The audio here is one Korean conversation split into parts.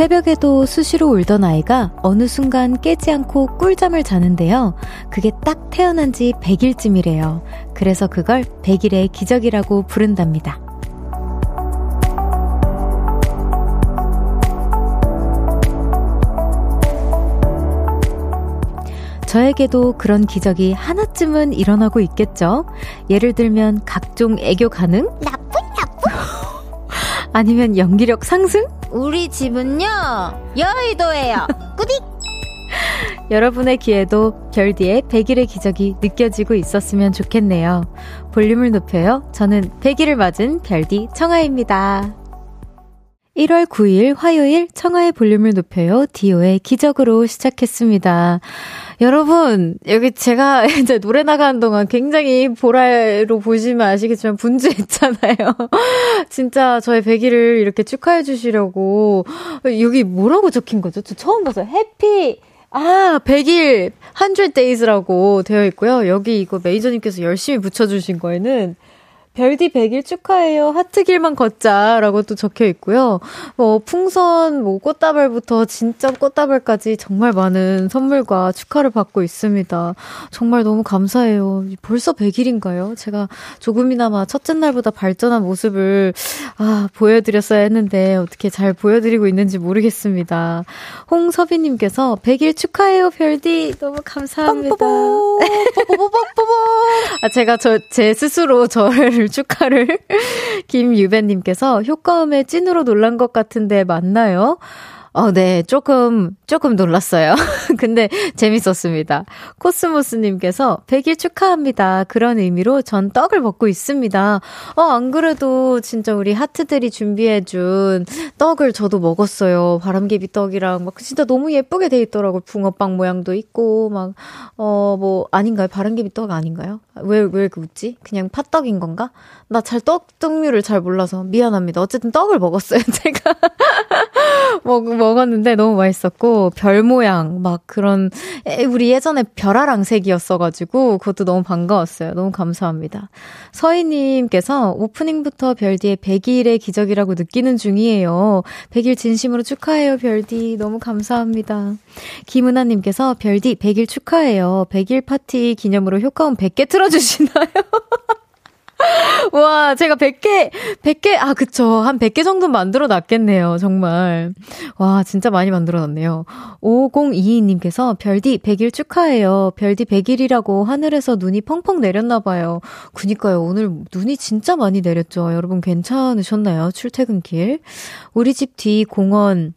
새벽에도 수시로 울던 아이가 어느 순간 깨지 않고 꿀잠을 자는데요. 그게 딱 태어난 지 100일쯤이래요. 그래서 그걸 100일의 기적이라고 부른답니다. 저에게도 그런 기적이 하나쯤은 일어나고 있겠죠? 예를 들면 각종 애교 가능? 나쁜 나쁜 아니면 연기력 상승? 우리 집은요 여의도예요 꾸딕 여러분의 귀에도 별디의 100일의 기적이 느껴지고 있었으면 좋겠네요. 볼륨을 높여요. 저는 100일을 맞은 별디 청아입니다. 1월 9일 화요일 청하의 볼륨을 높여요. 디오의 기적으로 시작했습니다. 여러분, 여기 제가 이제 노래 나가는 동안 굉장히 보라로 보시면 아시겠지만 분주했잖아요. 진짜 저의 100일을 이렇게 축하해 주시려고. 여기 뭐라고 적힌 거죠? 저 처음 봐서 해피, 아, 100일, 100days라고 되어 있고요. 여기 이거 메이저님께서 열심히 붙여주신 거에는 별디 100일 축하해요. 하트길만 걷자라고 또 적혀 있고요. 뭐 풍선 뭐 꽃다발부터 진짜 꽃다발까지 정말 많은 선물과 축하를 받고 있습니다. 정말 너무 감사해요. 벌써 100일인가요? 제가 조금이나마 첫째 날보다 발전한 모습을 아, 보여 드렸어야 했는데 어떻게 잘 보여 드리고 있는지 모르겠습니다. 홍서비 님께서 100일 축하해요, 별디. 너무 감사합니다. 아, 제가 저 제 스스로 저를 축하를 김유배님께서 효과음에 찐으로 놀란 것 같은데 맞나요? 어, 네. 조금, 조금 놀랐어요. 근데 재밌었습니다. 코스모스님께서 100일 축하합니다. 그런 의미로 전 떡을 먹고 있습니다. 어, 안 그래도 진짜 우리 하트들이 준비해준 떡을 저도 먹었어요. 바람개비 떡이랑 막 진짜 너무 예쁘게 돼 있더라고요. 붕어빵 모양도 있고, 막, 어, 뭐, 아닌가요? 바람개비 떡 아닌가요? 왜, 왜 이렇게 웃지? 그냥 팥떡인 건가? 나 잘떡 종류를 잘 몰라서 미안합니다. 어쨌든 떡을 먹었어요, 제가. 먹, 먹었는데 너무 맛있었고, 별 모양, 막 그런, 우리 예전에 별아랑 색이었어가지고, 그것도 너무 반가웠어요. 너무 감사합니다. 서희님께서 오프닝부터 별디의 100일의 기적이라고 느끼는 중이에요. 100일 진심으로 축하해요, 별디. 너무 감사합니다. 김은아님께서 별디 100일 축하해요. 100일 파티 기념으로 효과음 100개 틀어주시나요? 와, 제가 100개, 100개, 아, 그쵸. 한 100개 정도 만들어 놨겠네요. 정말. 와, 진짜 많이 만들어 놨네요. 5022님께서 별디 100일 축하해요. 별디 100일이라고 하늘에서 눈이 펑펑 내렸나봐요. 그니까요. 오늘 눈이 진짜 많이 내렸죠. 여러분 괜찮으셨나요? 출퇴근길. 우리 집 뒤 공원,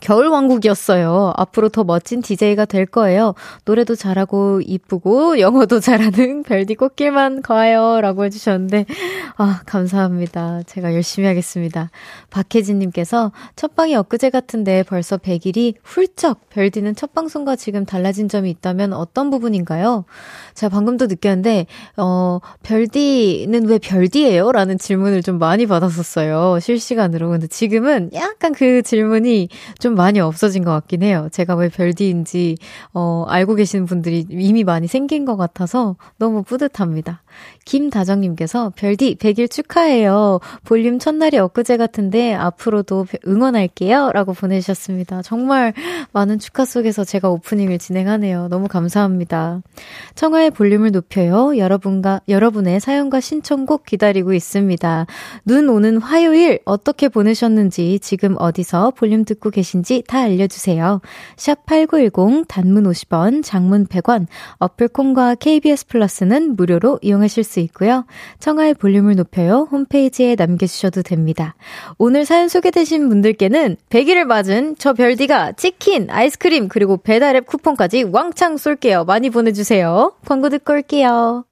겨울왕국이었어요. 앞으로 더 멋진 DJ가 될 거예요. 노래도 잘하고 이쁘고 영어도 잘하는 별디 꽃길만 가요. 라고 해주셨는데, 아, 감사합니다. 제가 열심히 하겠습니다. 박혜진님께서 첫방이 엊그제 같은데 벌써 100일이 훌쩍 별디는 첫 방송과 지금 달라진 점이 있다면 어떤 부분인가요? 제가 방금도 느꼈는데, 어, 별디는 왜 별디예요? 라는 질문을 좀 많이 받았었어요. 실시간으로. 근데 지금은 약간 그 질문이 좀좀 많이 없어진 것 같긴 해요. 제가 왜 별디인지, 어, 알고 계시는 분들이 이미 많이 생긴 것 같아서 너무 뿌듯합니다. 김다정님께서 별디 100일 축하해요. 볼륨 첫날이 엊그제 같은데 앞으로도 응원할게요. 라고 보내주셨습니다. 정말 많은 축하 속에서 제가 오프닝을 진행하네요. 너무 감사합니다. 청하의 볼륨을 높여요. 여러분과, 여러분의 사연과 신청곡 기다리고 있습니다. 눈 오는 화요일 어떻게 보내셨는지 지금 어디서 볼륨 듣고 계신지 다 알려주세요. 샵 8910 단문 50원, 장문 100원, 어플콘과 KBS 플러스는 무료로 이용 하실 수 있고요. 청하의 볼륨을 높여요. 홈페이지에 남겨주셔도 됩니다. 오늘 사연 소개되신 분들께는 100일을 맞은 저 별디가 치킨, 아이스크림, 그리고 배달앱 쿠폰까지 왕창 쏠게요. 많이 보내주세요. 광고 듣고 올게요.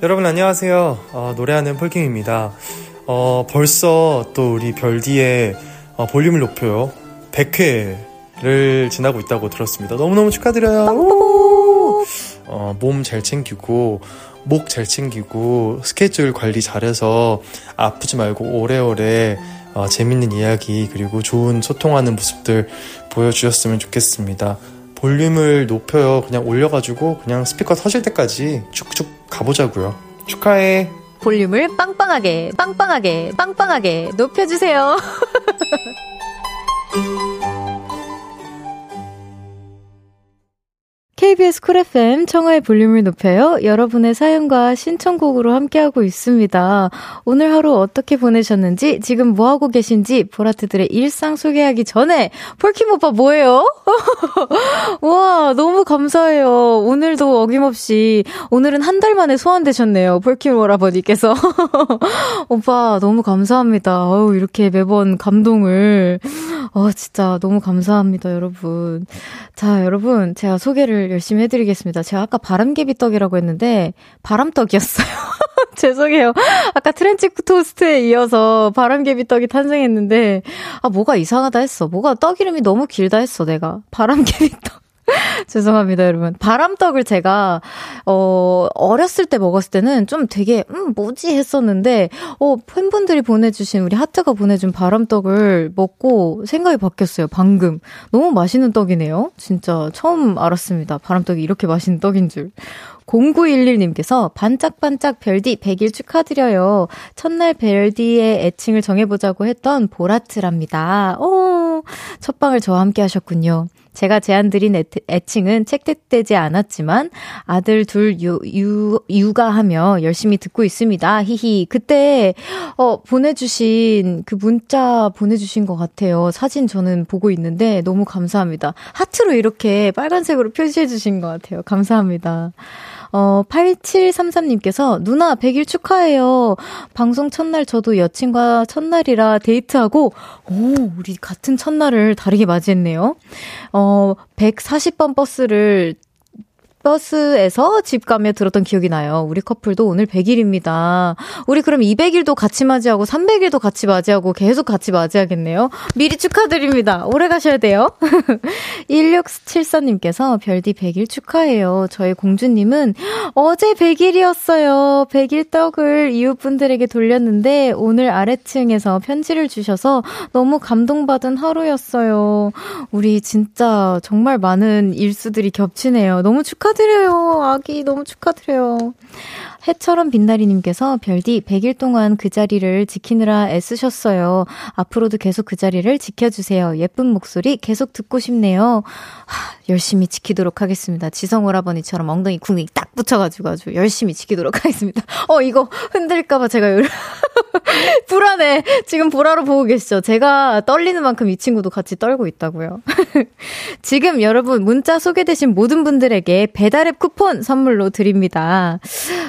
여러분 안녕하세요. 어, 노래하는 폴킹입니다. 어, 벌써 또 우리 별디의 어, 볼륨을 높여요. 100회를 지나고 있다고 들었습니다. 너무너무 축하드려요. 어, 몸 잘 챙기고, 목 잘 챙기고, 스케줄 관리 잘해서 아프지 말고 오래오래 어, 재밌는 이야기, 그리고 좋은 소통하는 모습들 보여주셨으면 좋겠습니다. 볼륨을 높여요. 그냥 올려가지고 그냥 스피커 터질 때까지 쭉쭉 가보자고요. 축하해. 볼륨을 빵빵하게, 빵빵하게, 빵빵하게 높여주세요. KBS 쿨 FM 청하의 볼륨을 높여요. 여러분의 사연과 신청곡으로 함께하고 있습니다. 오늘 하루 어떻게 보내셨는지, 지금 뭐하고 계신지, 보라트들의 일상 소개하기 전에, 폴킴 오빠 뭐예요? 와, 너무 감사해요. 오늘도 어김없이, 오늘은 한 달 만에 소환되셨네요. 폴킴 오라버니께서. 오빠, 너무 감사합니다. 어우, 이렇게 매번 감동을. 어, 진짜 너무 감사합니다, 여러분. 자, 여러분, 제가 소개를 열심히 해드리겠습니다. 제가 아까 바람개비 떡이라고 했는데, 바람떡이었어요. 죄송해요. 아까 트렌치 토스트에 이어서 바람개비 떡이 탄생했는데, 아, 뭐가 이상하다 했어. 뭐가 떡 이름이 너무 길다 했어, 내가. 바람개비 떡. 죄송합니다, 여러분. 바람떡을 제가, 어, 어렸을 때 먹었을 때는 좀 되게, 음, 뭐지 했었는데, 어, 팬분들이 보내주신, 우리 하트가 보내준 바람떡을 먹고 생각이 바뀌었어요, 방금. 너무 맛있는 떡이네요. 진짜 처음 알았습니다. 바람떡이 이렇게 맛있는 떡인 줄. 0911님께서 반짝반짝 별디 100일 축하드려요. 첫날 별디의 애칭을 정해보자고 했던 보라트랍니다. 오, 첫방을 저와 함께 하셨군요. 제가 제안 드린 애, 애칭은 책득되지 않았지만 아들 둘 유, 유, 육아하며 열심히 듣고 있습니다. 히히. 그때, 어, 보내주신 그 문자 보내주신 것 같아요. 사진 저는 보고 있는데 너무 감사합니다. 하트로 이렇게 빨간색으로 표시해주신 것 같아요. 감사합니다. 어, 8733님께서 누나 100일 축하해요. 방송 첫날 저도 여친과 첫날이라 데이트하고 오, 우리 같은 첫날을 다르게 맞이했네요. 어, 140번 버스를 버스에서 집 가며 들었던 기억이 나요. 우리 커플도 오늘 100일입니다. 우리 그럼 200일도 같이 맞이하고 300일도 같이 맞이하고 계속 같이 맞이하겠네요. 미리 축하드립니다. 오래 가셔야 돼요. 1674님께서 별디 100일 축하해요. 저희 공주님은 어제 100일이었어요. 100일 떡을 이웃분들에게 돌렸는데 오늘 아래층에서 편지를 주셔서 너무 감동받은 하루였어요. 우리 진짜 정말 많은 일수들이 겹치네요. 너무 축하드립니다. 축하드려요. 아기 너무 축하드려요. 해처럼 빛나리님께서 별디 100일 동안 그 자리를 지키느라 애쓰셨어요. 앞으로도 계속 그 자리를 지켜주세요. 예쁜 목소리 계속 듣고 싶네요. 하, 열심히 지키도록 하겠습니다. 지성 오라버니처럼 엉덩이 궁이 딱 붙여가지고 아주 열심히 지키도록 하겠습니다. 어, 이거 흔들까봐 제가 불안해. 지금 보라로 보고 계시죠? 제가 떨리는 만큼 이 친구도 같이 떨고 있다고요. 지금 여러분 문자 소개되신 모든 분들에게 배달앱 쿠폰 선물로 드립니다.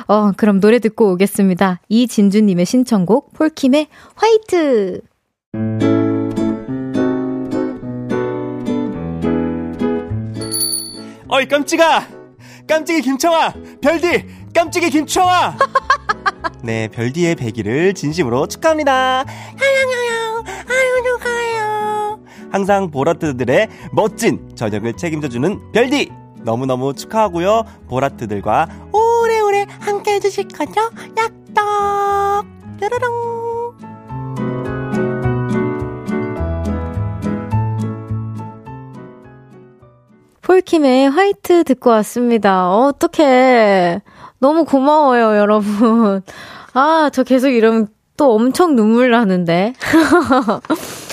어, 그럼 노래 듣고 오겠습니다. 이진주님의 신청곡 폴킴의 화이트. 어이 깜찍아! 깜찍이 김청아! 별디! 깜찍이 김청아! 네 별디의 100일을 진심으로 축하합니다. 하양하양 아유 누가요? 항상 보라트들의 멋진 저녁을 책임져주는 별디! 너무너무 축하하고요. 보라트들과 오래 오래 함께 해주실 거죠 약떡 뾰로롱 폴킴의 화이트 듣고 왔습니다. 어, 어떡해. 너무 고마워요, 여러분. 아, 저 계속 이러면 또 엄청 눈물 나는데.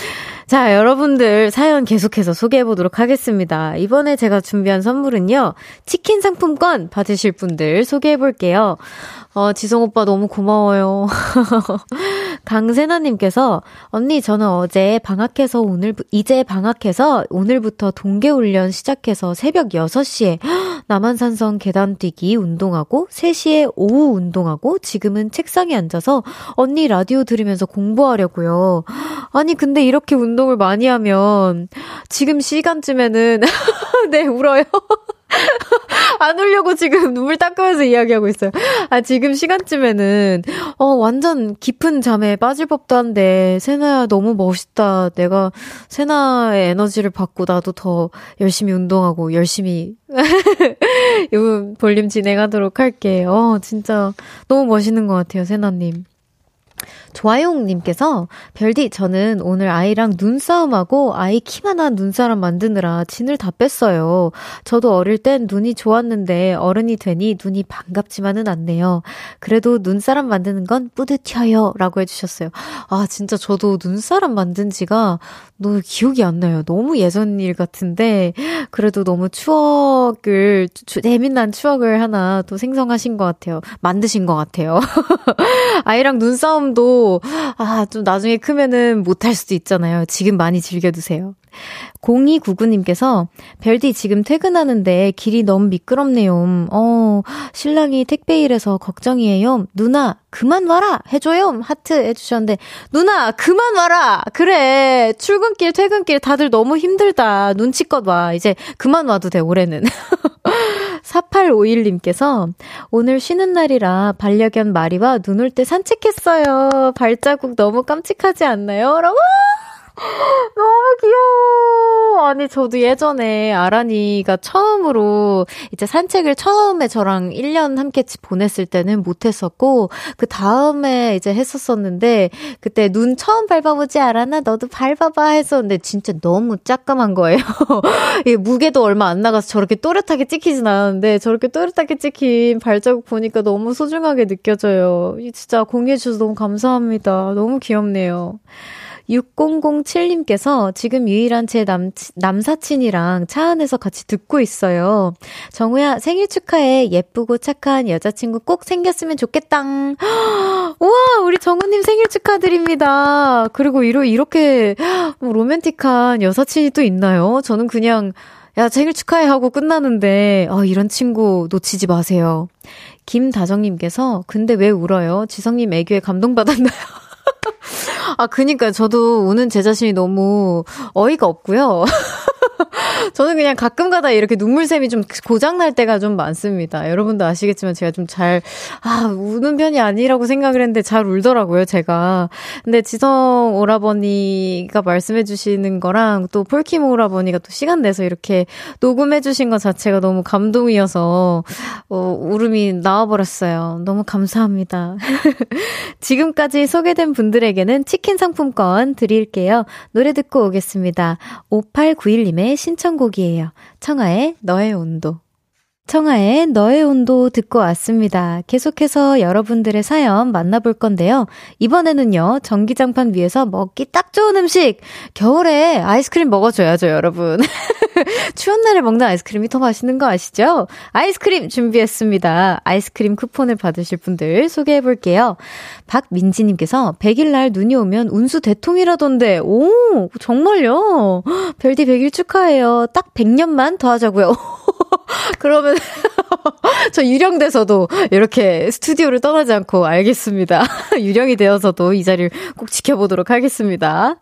자, 여러분들 사연 계속해서 소개해 보도록 하겠습니다. 이번에 제가 준비한 선물은요, 치킨 상품권 받으실 분들 소개해 볼게요. 어, 지성 오빠 너무 고마워요. 강세나님께서, 언니, 저는 어제 방학해서 오늘, 이제 방학해서 오늘부터 동계훈련 시작해서 새벽 6시에 남한산성 계단 뛰기 운동하고 3시에 오후 운동하고 지금은 책상에 앉아서 언니 라디오 들으면서 공부하려고요. 아니, 근데 이렇게 운동을 많이 하면 지금 시간쯤에는, 네, 울어요. 안 울려고 지금 눈물 닦으면서 이야기하고 있어요. 아, 지금 시간쯤에는, 어, 완전 깊은 잠에 빠질 법도 한데, 세나야, 너무 멋있다. 내가 세나의 에너지를 받고 나도 더 열심히 운동하고, 열심히, 이 볼륨 진행하도록 할게요. 어, 진짜 너무 멋있는 것 같아요, 세나님. 조아용님께서 별디 저는 오늘 아이랑 눈싸움하고 아이 키만한 눈사람 만드느라 진을 다 뺐어요. 저도 어릴 땐 눈이 좋았는데 어른이 되니 눈이 반갑지만은 않네요. 그래도 눈사람 만드는 건 뿌듯해요. 라고 해주셨어요. 아 진짜 저도 눈사람 만든 지가 너무 기억이 안 나요. 너무 예전 일 같은데 그래도 너무 추억을 재미난 추억을 하나 또 생성하신 것 같아요. 만드신 것 같아요. 아이랑 눈싸움 도 아 좀 나중에 크면은 못할 수도 있잖아요. 지금 많이 즐겨두세요. 0299님께서 별디 지금 퇴근하는데 길이 너무 미끄럽네요. 어, 신랑이 택배일해서 걱정이에요. 누나, 그만 와라! 해줘요! 하트 해주셨는데, 누나, 그만 와라! 그래! 출근길, 퇴근길 다들 너무 힘들다. 눈치껏 와. 이제 그만 와도 돼, 올해는. 4851님께서 오늘 쉬는 날이라 반려견 마리와 눈 올 때 산책했어요. 발자국 너무 깜찍하지 않나요? 라고 너무 귀여워. 아니, 저도 예전에 아란이가 처음으로 이제 산책을 처음에 저랑 1년 함께 보냈을 때는 못했었고, 그 다음에 이제 했었었는데, 그때 눈 처음 밟아보지 않았나? 너도 밟아봐 했었는데, 진짜 너무 짝감한 거예요. 이 무게도 얼마 안 나가서 저렇게 또렷하게 찍히진 않았는데, 저렇게 또렷하게 찍힌 발자국 보니까 너무 소중하게 느껴져요. 진짜 공유해주셔서 너무 감사합니다. 너무 귀엽네요. 6007님께서 지금 유일한 제 남, 남사친이랑 차 안에서 같이 듣고 있어요. 정우야, 생일 축하해. 예쁘고 착한 여자친구 꼭 생겼으면 좋겠다. 우와, 우리 정우님 생일 축하드립니다. 그리고 이러, 이렇게 뭐 로맨틱한 여사친이 또 있나요? 저는 그냥 야, 생일 축하해 하고 끝나는데, 아, 이런 친구 놓치지 마세요. 김다정님께서, 근데 왜 울어요? 지성님 애교에 감동받았나요? 아, 그니까 저도 우는 제 자신이 너무 어이가 없고요. 저는 그냥 가끔 가다 이렇게 눈물샘이 좀 고장날 때가 좀 많습니다. 여러분도 아시겠지만 제가 좀 잘, 아, 우는 편이 아니라고 생각을 했는데 잘 울더라고요, 제가. 근데 지성 오라버니가 말씀해 주시는 거랑 또 폴킴 오라버니가 또 시간 내서 이렇게 녹음해 주신 것 자체가 너무 감동이어서, 어, 울음이 나와버렸어요. 너무 감사합니다. 지금까지 소개된 분들에게는 치킨 상품권 드릴게요. 노래 듣고 오겠습니다. 5891님의 신청곡이에요. 청하의 너의 온도. 청하의 너의 온도 듣고 왔습니다. 계속해서 여러분들의 사연 만나볼 건데요. 이번에는요, 전기장판 위에서 먹기 딱 좋은 음식! 겨울에 아이스크림 먹어줘야죠, 여러분. 추운 날에 먹는 아이스크림이 더 맛있는 거 아시죠? 아이스크림 준비했습니다. 아이스크림 쿠폰을 받으실 분들 소개해 볼게요. 박민지님께서 100일 날 눈이 오면 운수 대통이라던데, 오, 정말요? 별디 100일 축하해요. 딱 100년만 더 하자고요. 그러면 저 유령돼서도 이렇게 스튜디오를 떠나지 않고 알겠습니다. 유령이 되어서도 이 자리를 꼭 지켜보도록 하겠습니다.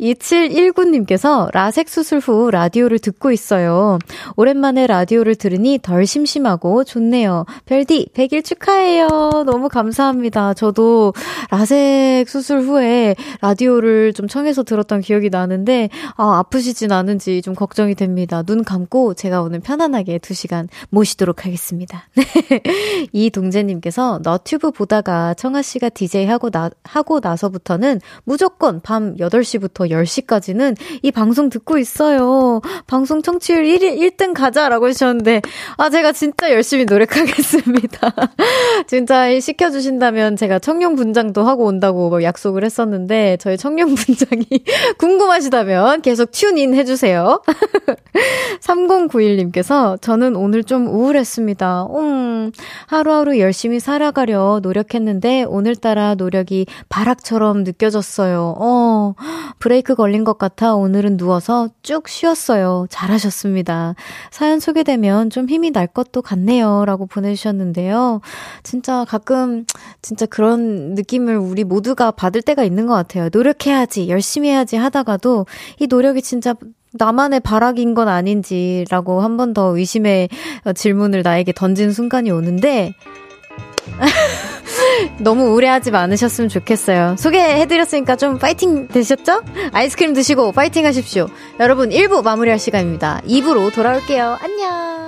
2719님께서 라섹 수술 후 라디오를 듣고 있어요. 오랜만에 라디오를 들으니 덜 심심하고 좋네요. 별디 100일 축하해요. 너무 감사합니다. 저도 라섹 수술 후에 라디오를 좀 청해서 들었던 기억이 나는데 아, 아프시진 않은지 좀 걱정이 됩니다. 눈 감고 제가 오늘 편안하게 2시간 모시도록 하겠습니다. 이 동재님께서 너튜브 보다가 청아 씨가 DJ 하고 나, 하고 나서부터는 무조건 밤 8시부터 10시까지는 이 방송 듣고 있어요. 방송 청취율 1위, 1등 가자라고 해주셨는데, 아, 제가 진짜 열심히 노력하겠습니다. 진짜 시켜주신다면 제가 청룡 분장도 하고 온다고 뭐 약속을 했었는데, 저희 청룡 분장이 궁금하시다면 계속 튜닝 해주세요. 3091님께서 저는 오늘 좀 우울했습니다. 음, 하루하루 열심히 살아가려 노력했는데 오늘따라 노력이 바락처럼 느껴졌어요. 어, 브레이크 걸린 것 같아 오늘은 누워서 쭉 쉬었어요. 잘하셨습니다. 사연 소개되면 좀 힘이 날 것도 같네요. 라고 보내주셨는데요. 진짜 가끔 진짜 그런 느낌을 우리 모두가 받을 때가 있는 것 같아요. 노력해야지, 열심히 해야지 하다가도 이 노력이 진짜 나만의 바락인 건 아닌지라고 한 번 더 의심의 질문을 나에게 던진 순간이 오는데, 너무 우울해하지 않으셨으면 좋겠어요. 소개해드렸으니까 좀 파이팅 되셨죠? 아이스크림 드시고 파이팅 하십시오. 여러분 1부 마무리할 시간입니다. 2부로 돌아올게요. 안녕!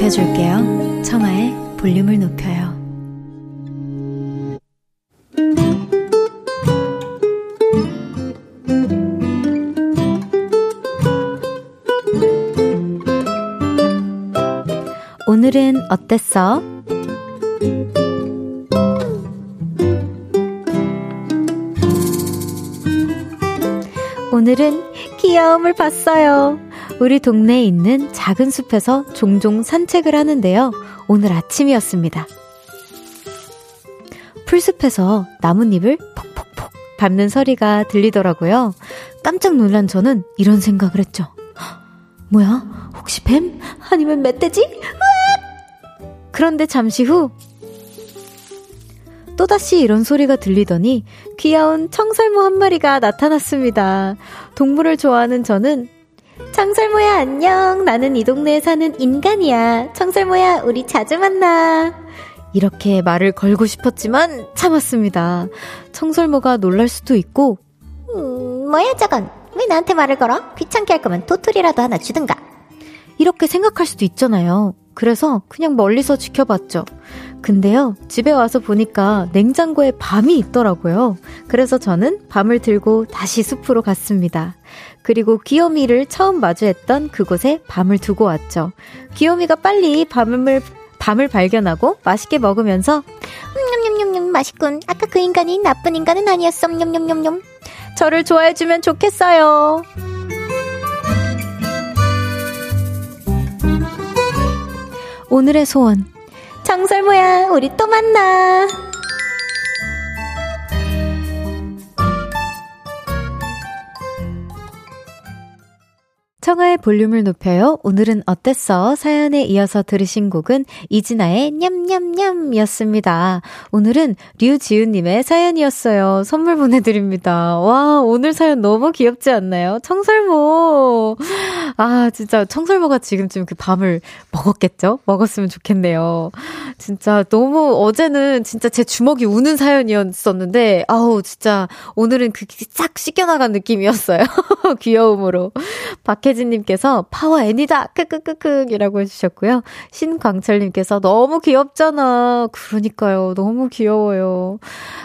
높여줄게요. 청하의 볼륨을 높여요. 오늘은 어땠어? 오늘은 귀여움을 봤어요. 우리 동네에 있는 작은 숲에서 종종 산책을 하는데요. 오늘 아침이었습니다. 풀숲에서 나뭇잎을 퍽퍽퍽 밟는 소리가 들리더라고요. 깜짝 놀란 저는 이런 생각을 했죠. 뭐야? 혹시 뱀? 아니면 멧돼지? 으악! 그런데 잠시 후 또다시 이런 소리가 들리더니 귀여운 청설모 한 마리가 나타났습니다. 동물을 좋아하는 저는 청설모야 안녕. 나는 이 동네에 사는 인간이야. 청설모야 우리 자주 만나. 이렇게 말을 걸고 싶었지만 참았습니다. 청설모가 놀랄 수도 있고 음, 뭐야 저건? 왜 나한테 말을 걸어? 귀찮게 할 거면 도토리라도 하나 주든가. 이렇게 생각할 수도 있잖아요. 그래서 그냥 멀리서 지켜봤죠. 근데요, 집에 와서 보니까 냉장고에 밤이 있더라고요. 그래서 저는 밤을 들고 다시 숲으로 갔습니다. 그리고 귀요미를 처음 마주했던 그곳에 밤을 두고 왔죠. 귀요미가 빨리 밤을 밤을 발견하고 맛있게 먹으면서 냠냠냠냠 맛있군. 아까 그 인간이 나쁜 인간은 아니었어. 냠냠냠냠. 저를 좋아해주면 좋겠어요. 오늘의 소원. 장설모야, 우리 또 만나. 청하의 볼륨을 높여요. 오늘은 어땠어? 사연에 이어서 들으신 곡은 이진아의 냠냠냠 이었습니다. 오늘은 류지우님의 사연이었어요. 선물 보내드립니다. 와, 오늘 사연 너무 귀엽지 않나요? 청설모. 아, 진짜 청설모가 지금쯤 그 밤을 먹었겠죠? 먹었으면 좋겠네요. 진짜 너무 어제는 진짜 제 주먹이 우는 사연이었었는데, 아우, 진짜 오늘은 그게 싹 씻겨나간 느낌이었어요. 귀여움으로. 박혜 박혜진님께서 파워 애니다! 크크크크! 이라고 해주셨고요. 신광철님께서 너무 귀엽잖아. 그러니까요. 너무 귀여워요.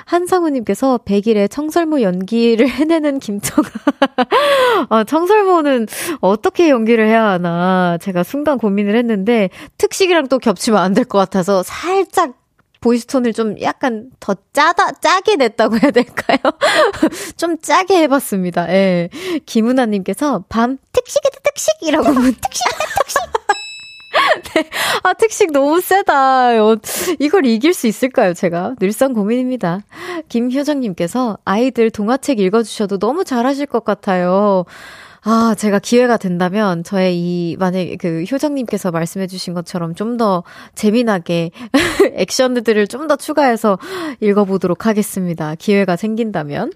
한상우님께서 100일에 청설모 연기를 해내는 김청아. 아, 청설모는 어떻게 연기를 해야 하나. 제가 순간 고민을 했는데, 특식이랑 또 겹치면 안 될 것 같아서 살짝 보이스톤을 좀 약간 더 짜다, 짜게 냈다고 해야 될까요? 좀 짜게 해봤습니다. 예. 김은아님께서 밤 특식이다, 특식 이라고 문 특식이다, 특식! 네. 아, 특식 너무 세다. 어, 이걸 이길 수 있을까요, 제가? 늘상 고민입니다. 김효정님께서 아이들 동화책 읽어주셔도 너무 잘하실 것 같아요. 아, 제가 기회가 된다면 저의 이 만약에 그 효정님께서 말씀해 주신 것처럼 좀 더 재미나게 액션들을 좀 더 추가해서 읽어 보도록 하겠습니다. 기회가 생긴다면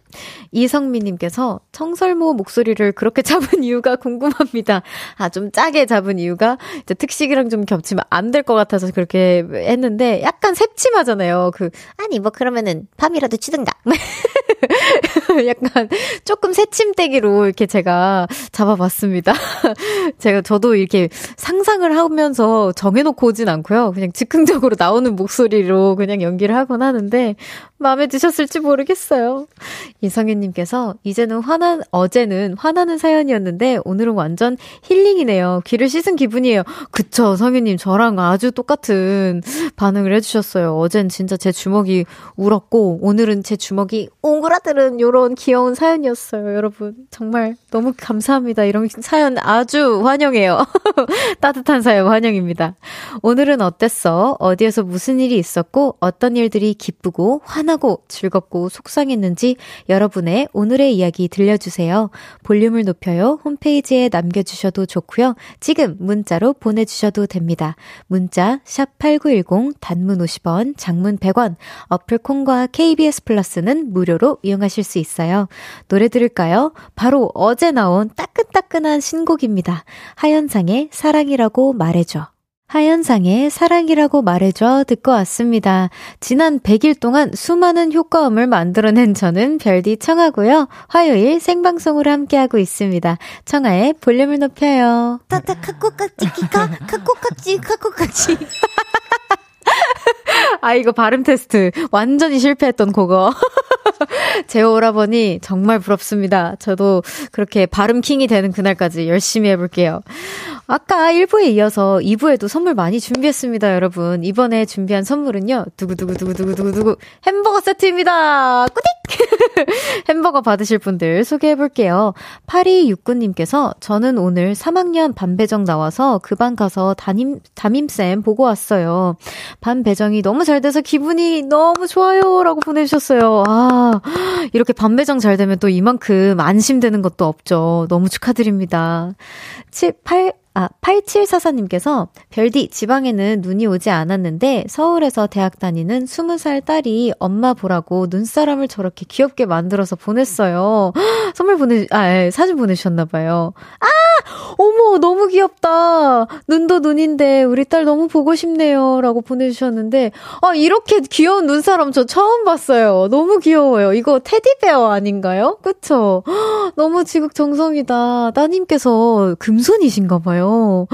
이성미 님께서 청설모 목소리를 그렇게 잡은 이유가 궁금합니다. 아, 좀 짜게 잡은 이유가 이제 특식이랑 좀 겹치면 안 될 것 같아서 그렇게 했는데 약간 새침하잖아요. 그 아니 뭐 그러면은 밤이라도 치든가. 약간 조금 새침대기로 이렇게 제가 잡아봤습니다. 제가 저도 이렇게 상상을 하면서 정해놓고 오진 않고요. 그냥 즉흥적으로 나오는 목소리로 그냥 연기를 하곤 하는데 마음에 드셨을지 모르겠어요. 이성윤님께서 이제는 화난 어제는 화나는 사연이었는데 오늘은 완전 힐링이네요. 귀를 씻은 기분이에요. 그쵸, 성윤님 저랑 아주 똑같은 반응을 해주셨어요. 어젠 진짜 제 주먹이 울었고 오늘은 제 주먹이 옹그라들은 요런 귀여운 사연이었어요. 여러분 정말 너무 감사. 감사합니다. 이런 사연 아주 환영해요. 따뜻한 사연 환영입니다. 오늘은 어땠어? 어디에서 무슨 일이 있었고, 어떤 일들이 기쁘고, 화나고, 즐겁고, 속상했는지 여러분의 오늘의 이야기 들려주세요. 볼륨을 높여요. 홈페이지에 남겨주셔도 좋고요. 지금 문자로 보내주셔도 됩니다. 문자, 샵8910, 단문 50원, 장문 100원, 어플 콩과 KBS 플러스는 무료로 이용하실 수 있어요. 노래 들을까요? 바로 어제 나온 따끈따끈한 신곡입니다. 하현상의 사랑이라고 말해줘. 하현상의 사랑이라고 말해줘 듣고 왔습니다. 지난 100일 동안 수많은 효과음을 만들어낸 저는 별디 청하고요. 화요일 생방송으로 함께하고 있습니다. 청하의 볼륨을 높여요. 따따 카코깍지 기카 카코깍지 카코깍지 아, 이거 발음 테스트. 완전히 실패했던 그거. 제 오라버니 정말 부럽습니다. 저도 그렇게 발음 킹이 되는 그날까지 열심히 해볼게요. 아까 1부에 이어서 2부에도 선물 많이 준비했습니다, 여러분. 이번에 준비한 선물은요, 두구두구두구두구두구 햄버거 세트입니다! 꾸딕! 햄버거 받으실 분들 소개해볼게요. 8269님께서 저는 오늘 3학년 반배정 나와서 그 반 가서 담임, 담임쌤 보고 왔어요. 반 배정이 너무 잘 돼서 기분이 너무 좋아요. 라고 보내주셨어요. 아, 이렇게 반 배정 잘 되면 또 이만큼 안심되는 것도 없죠. 너무 축하드립니다. 7, 8, 아, 8744님께서 별디 지방에는 눈이 오지 않았는데 서울에서 대학 다니는 20살 딸이 엄마 보라고 눈사람을 저렇게 귀엽게 만들어서 보냈어요. 선물 보내, 아, 예, 사진 보내주셨나 봐요. 아! 어머, 너무 귀엽다. 눈도 눈인데 우리 딸 너무 보고 싶네요. 라고 보내 주셨는데, 아, 이렇게 귀여운 눈사람 저 처음 봤어요. 너무 귀여워요. 이거 테디베어 아닌가요? 그쵸? 너무 지극정성이다. 따님께서 금 손이신가 봐요.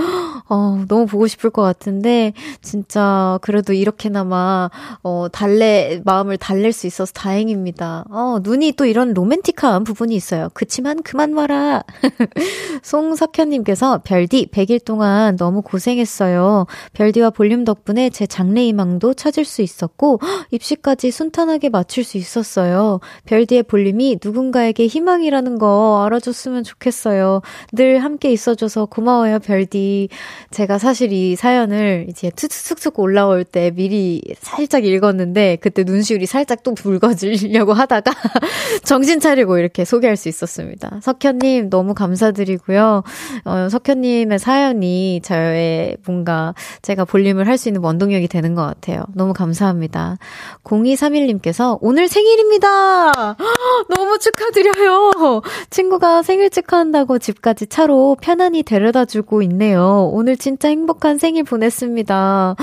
어, 너무 보고 싶을 것 같은데, 진짜, 그래도 이렇게나마, 어, 달래, 마음을 달랠 수 있어서 다행입니다. 어, 눈이 또 이런 로맨틱한 부분이 있어요. 그치만 그만 마라. 송석현님께서, 별디, 100일 동안 너무 고생했어요. 별디와 볼륨 덕분에 제 장래희망도 찾을 수 있었고, 입시까지 순탄하게 마칠 수 있었어요. 별디의 볼륨이 누군가에게 희망이라는 거 알아줬으면 좋겠어요. 늘 함께 있어 줘서 고마워요, 별디. 제가 사실 이 사연을 이제 툭툭툭툭 올라올 때 미리 살짝 읽었는데 그때 눈시울이 살짝 또 붉어지려고 하다가 정신 차리고 이렇게 소개할 수 있었습니다. 석현님 너무 감사드리고요. 어, 석현님의 사연이 저의 뭔가 제가 볼륨을 할 수 있는 원동력이 되는 것 같아요. 너무 감사합니다. 0231님께서 오늘 생일입니다! 너무 축하드려요! 친구가 생일 축하한다고 집까지 차로 편 안히 데려다 주고 있네요. 오늘 진짜 행복한 생일 보냈습니다.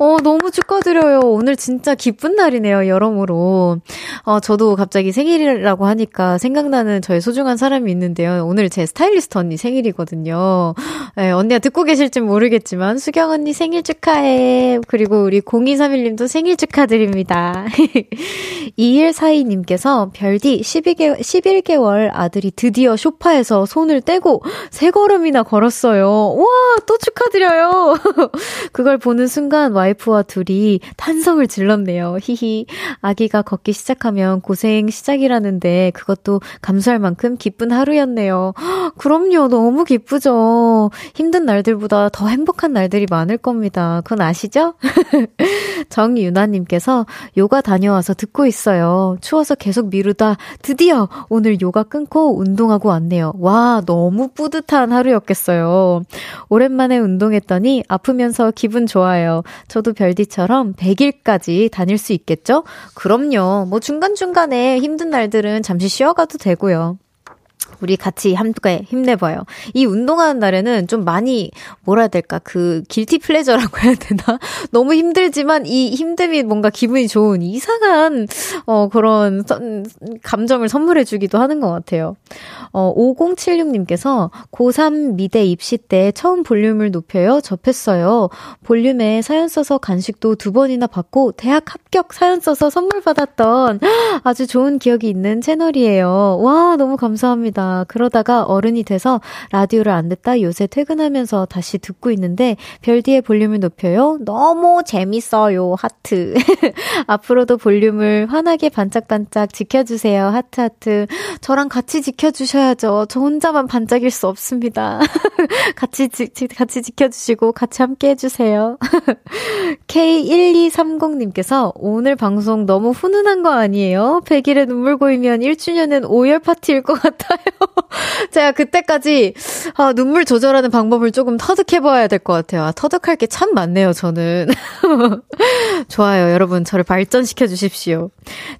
어, 너무 축하드려요. 오늘 진짜 기쁜 날이네요, 여러모로. 어, 저도 갑자기 생일이라고 하니까 생각나는 저의 소중한 사람이 있는데요. 오늘 제 스타일리스트 언니 생일이거든요. 네, 언니가 듣고 계실진 모르겠지만, 수경 언니 생일 축하해. 그리고 우리 0231님도 생일 축하드립니다. 2142님께서 별디 12개, 11개월 아들이 드디어 쇼파에서 손을 떼고 세 걸음 이나 걸었어요. 와, 또 축하드려요. 그걸 보는 순간 와이프와 둘이 탄성을 질렀네요. 히히. 아기가 걷기 시작하면 고생 시작이라는데 그것도 감수할 만큼 기쁜 하루였네요. 그럼요. 너무 기쁘죠. 힘든 날들보다 더 행복한 날들이 많을 겁니다. 그건 아시죠? 정유나님께서 요가 다녀와서 듣고 있어요. 추워서 계속 미루다 드디어 오늘 요가 끊고 운동하고 왔네요. 와, 너무 뿌듯한 하루였 겠어요. 오랜만에 운동했더니 아프면서 기분 좋아요. 저도 별디처럼 100일까지 다닐 수 있겠죠? 그럼요. 뭐 중간중간에 힘든 날들은 잠시 쉬어가도 되고요. 우리 같이 함께 힘내봐요. 이 운동하는 날에는 좀 많이, 뭐라 해야 될까, 그, 길티 플레저라고 해야 되나? 너무 힘들지만 이 힘듦이 뭔가 기분이 좋은 이상한, 어, 그런 선, 감정을 선물해주기도 하는 것 같아요. 어, 5076님께서 고3 미대 입시 때 처음 볼륨을 높여요. 접했어요. 볼륨에 사연 써서 간식도 두 번이나 받고 대학 합격 사연 써서 선물 받았던 아주 좋은 기억이 있는 채널이에요. 와, 너무 감사합니다. 맞습니다. 그러다가 어른이 돼서 라디오를 안 듣다 요새 퇴근하면서 다시 듣고 있는데 별디의 볼륨을 높여요. 너무 재밌어요. 하트. 앞으로도 볼륨을 환하게 반짝반짝 지켜주세요. 하트 하트. 저랑 같이 지켜주셔야죠. 저 혼자만 반짝일 수 없습니다. 같이 지, 같이 지켜주시고 같이 함께 해주세요. K1230님께서 오늘 방송 너무 훈훈한 거 아니에요? 100일에 눈물 고이면 1주년은 오열 파티일 것 같아요. 제가 그때까지 아, 눈물 조절하는 방법을 조금 터득해봐야 될 것 같아요. 아, 터득할 게 참 많네요, 저는. 좋아요. 여러분, 저를 발전시켜 주십시오.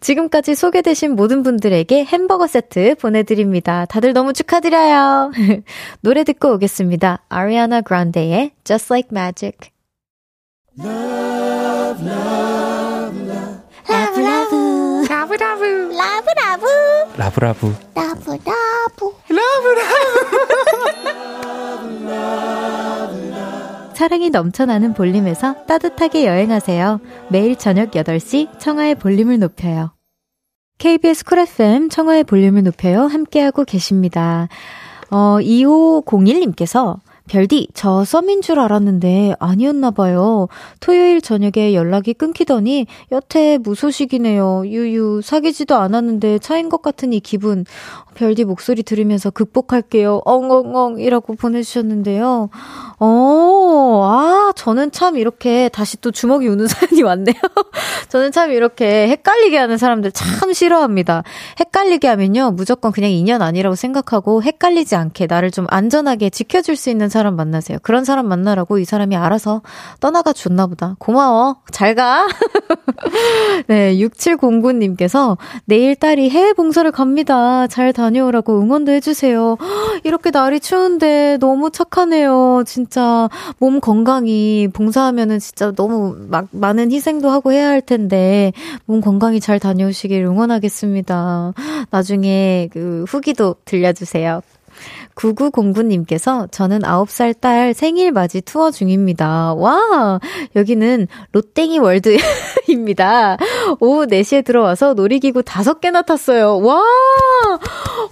지금까지 소개되신 모든 분들에게 햄버거 세트 보내드립니다. 다들 너무 축하드려요. 노래 듣고 오겠습니다. 아리아나 그란데의 Just Like Magic. Love, love. love love love love love love love love love love love 사랑이 넘쳐나는 볼륨에서 따뜻하게 여행하세요. 매일 저녁 8시 청하의 볼륨을 높여요. KBS 쿨 FM 청하의 볼륨을 높여요. 함께하고 계십니다. 어, 2501님께서 별디, 저 썸인 줄 알았는데 아니었나봐요. 토요일 저녁에 연락이 끊기더니 여태 무소식이네요. 유유, 사귀지도 않았는데 차인 것 같은 이 기분. 별디 목소리 들으면서 극복할게요. 엉엉엉 이라고 보내주셨는데요. 어, 아, 저는 참 이렇게 다시 또 주먹이 우는 사연이 왔네요. 저는 참 이렇게 헷갈리게 하는 사람들 참 싫어합니다. 헷갈리게 하면요, 무조건 그냥 인연 아니라고 생각하고 헷갈리지 않게 나를 좀 안전하게 지켜줄 수 있는 사람 만나세요. 그런 사람 만나라고 이 사람이 알아서 떠나가 줬나 보다. 고마워. 잘 가. 네, 6709님께서 내일 딸이 해외 봉사를 갑니다. 잘 다녀오라고 응원도 해주세요. 이렇게 날이 추운데 너무 착하네요. 진짜 몸 건강히 봉사하면은 진짜 너무 막 많은 희생도 하고 해야 할 텐데 몸 건강히 잘 다녀오시길 응원하겠습니다. 나중에 그 후기도 들려주세요. 9909님께서 저는 9살 딸 생일 맞이 투어 중입니다. 와! 여기는 롯땡이 월드입니다. 오후 4시에 들어와서 놀이기구 5개나 탔어요. 와!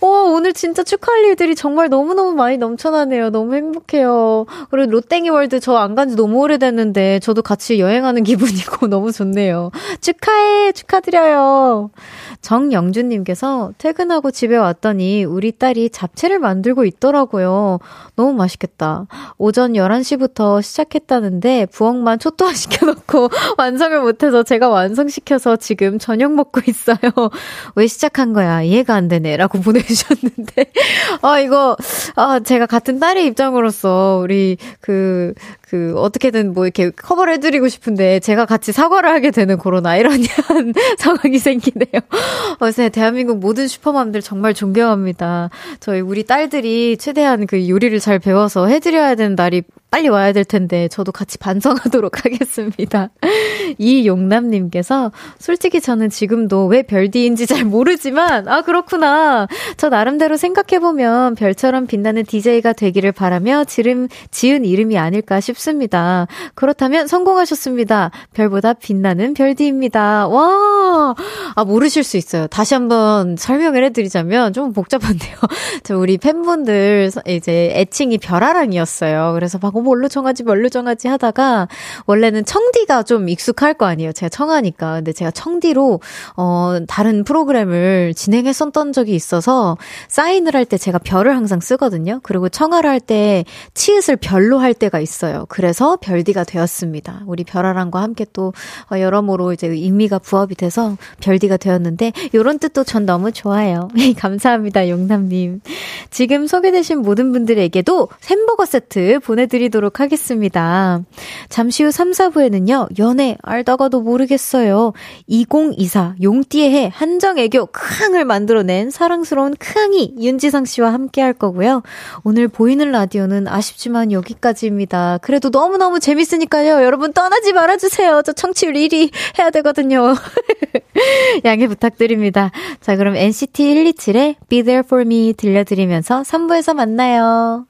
와, 오늘 진짜 축하할 일들이 정말 너무너무 많이 넘쳐나네요. 너무 행복해요. 그리고 롯땡이 월드 저 안 간 지 너무 오래됐는데 저도 같이 여행하는 기분이고 너무 좋네요. 축하해! 축하드려요. 정영준님께서 퇴근하고 집에 왔더니 우리 딸이 잡채를 만들고 있더라고요. 너무 맛있겠다. 오전 11시부터 시작했다는데 부엌만 초토화 시켜놓고 완성을 못해서 제가 완성시켜서 지금 저녁 먹고 있어요. 왜 시작한 거야? 이해가 안 되네. 라고 보내주셨는데. 아, 이거, 아, 제가 같은 딸의 입장으로서 우리 그, 그, 어떻게든 뭐 이렇게 커버를 해드리고 싶은데 제가 같이 사과를 하게 되는 그런 아이러니한 상황이 생기네요. 어제 대한민국 모든 슈퍼맘들 정말 존경합니다. 저희 우리 딸들이 최대한 그 요리를 잘 배워서 해드려야 되는 날이 빨리 와야 될 텐데 저도 같이 반성하도록 하겠습니다. 이용남님께서 솔직히 저는 지금도 왜 별디인지 잘 모르지만 아 그렇구나. 저 나름대로 생각해보면 별처럼 빛나는 DJ가 되기를 바라며 지름, 지은 이름이 아닐까 싶습니다. 그렇다면 성공하셨습니다. 별보다 빛나는 별디입니다. 와, 아 모르실 수 있어요. 다시 한번 설명을 해드리자면 좀 복잡한데요. 저 우리 팬분들 이제 애칭이 별아랑이었어요. 그래서 막 뭘로 정하지 뭘로 정하지 하다가 원래는 청디가 좀 익숙할 거 아니에요. 제가 청하니까. 근데 제가 청디로 어 다른 프로그램을 진행했었던 적이 있어서 사인을 할 때 제가 별을 항상 쓰거든요. 그리고 청하를 할 때 치읓을 별로 할 때가 있어요. 그래서 별디가 되었습니다. 우리 별아랑과 함께 또 어, 여러모로 이제 의미가 부합이 돼서 별디가 되었는데 요런 뜻도 전 너무 좋아요. 감사합니다. 용남님. 지금 소개되신 모든 분들에게도 햄버거 세트 보내드리도록 하겠습니다. 잠시 후 3, 4부에는요, 연애 알다가도 모르겠어요. 2024 용띠의 해 한정애교 크앙을 만들어낸 사랑스러운 크앙이 윤지성 씨와 함께 할 거고요. 오늘 보이는 라디오는 아쉽지만 여기까지입니다. 그래도 너무너무 재밌으니까요. 여러분 떠나지 말아주세요. 저 청취율 1위 해야 되거든요. 양해 부탁드립니다. 자, 그럼 NCT 127의 Be There For Me 들려드리면서 3부에서 만나요.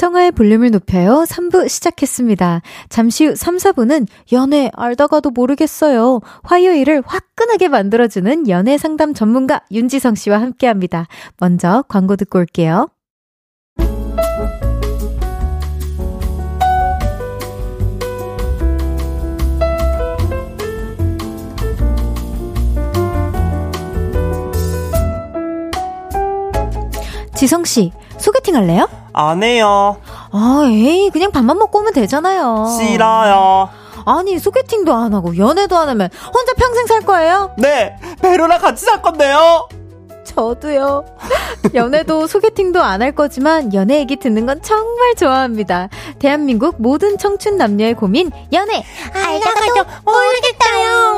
청하의 볼륨을 높여요. 3부 시작했습니다. 잠시 후 3, 4부는 연애 알다가도 모르겠어요. 화요일을 화끈하게 만들어주는 연애 상담 전문가 윤지성 씨와 함께 합니다. 먼저 광고 듣고 올게요. 지성 씨, 소개팅 할래요? 안 해요. 아, 에이, 그냥 밥만 먹고 오면 되잖아요. 싫어요. 아니, 소개팅도 안 하고, 연애도 안 하면, 혼자 평생 살 거예요? 네, 베로랑 같이 살 건데요. 저도요. 연애도 소개팅도 안 할 거지만, 연애 얘기 듣는 건 정말 좋아합니다. 대한민국 모든 청춘 남녀의 고민, 연애! 알다가도 모르겠다요.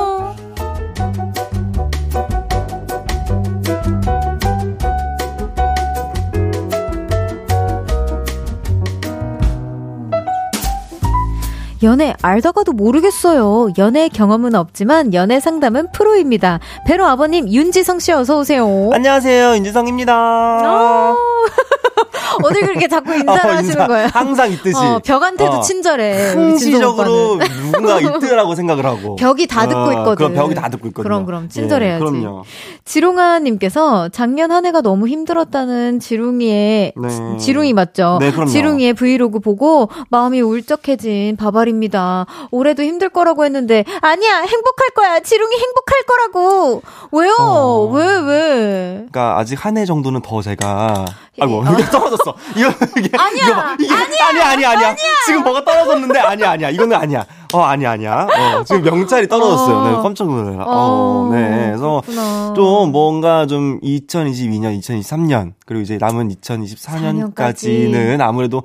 연애 알다가도 모르겠어요. 연애 경험은 없지만 연애 상담은 프로입니다. 배로 아버님 윤지성 씨 어서 오세요. 안녕하세요, 윤지성입니다. 어, 오늘 그렇게 자꾸 인사를 어, 하시는 인사. 거예요. 항상 있듯이. 어, 벽한테도 어. 친절해. 상시적으로 오빠는. 누군가 있더라고 생각을 하고. 벽이 다 듣고 어, 있거든. 그럼 벽이 다 듣고 있거든요. 그럼, 그럼. 친절해야지. 예, 그럼요. 지롱아 님께서 작년 한 해가 너무 힘들었다는 지룽이의 네. 지룽이 맞죠? 네, 그럼요. 지룽이의 브이로그 보고 마음이 울적해진 바 발입니다. 올해도 힘들 거라고 했는데 아니야 행복할 거야. 지룽이 행복할 거라고. 왜요? 어. 왜 왜? 그러니까 아직 한 해 정도는 더 제가 아이고 어. 이게 떨어졌어. 이거 이게 아니야. 이거 봐. 이게 아니야 아니야 아니야 지금 뭐가 떨어졌는데 아니야 아니야 이거는 아니야. 어 아니야 아니야. 어 지금 명찰이 떨어졌어요. 어. 네 깜짝 놀래라. 어, 어, 네 그래서 그렇구나. 좀 뭔가 좀 2022년, 2023년 그리고 이제 남은 2024년까지는 아무래도 어,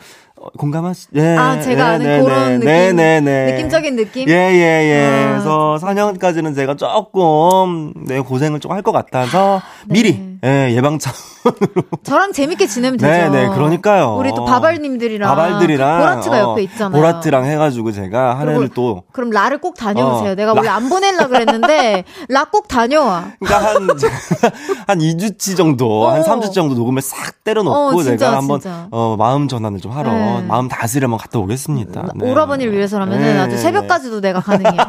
공감하시? 네. 아, 제가 아는 네, 그런 네, 느낌? 네, 네. 느낌적인 느낌? 예, 예, 예. 아. 그래서 4년까지는 제가 조금, 네, 고생을 좀 할 것 같아서, 네. 미리, 예, 예방차. 저랑 재밌게 지내면 되죠. 네, 네, 그러니까요. 우리 또 바발님들이랑 바발들이랑. 보라트가 어, 옆에 있잖아요. 보라트랑 해가지고 제가 한 해를 또, 그럼 라를 꼭 다녀오세요. 어, 내가 라- 원래 안 보낼라 그랬는데 라 꼭 다녀와. 그러니까 한, 한 2주치 정도, 한 어. 3주치 정도 녹음을 싹 때려놓고 어, 진짜, 제가 한번, 진짜. 어, 마음 전환을 좀 하러, 네. 마음 다스리러 한번 갔다 오겠습니다. 네. 오라버니를 위해서라면 은 네. 아주 새벽까지도 내가 가능해요.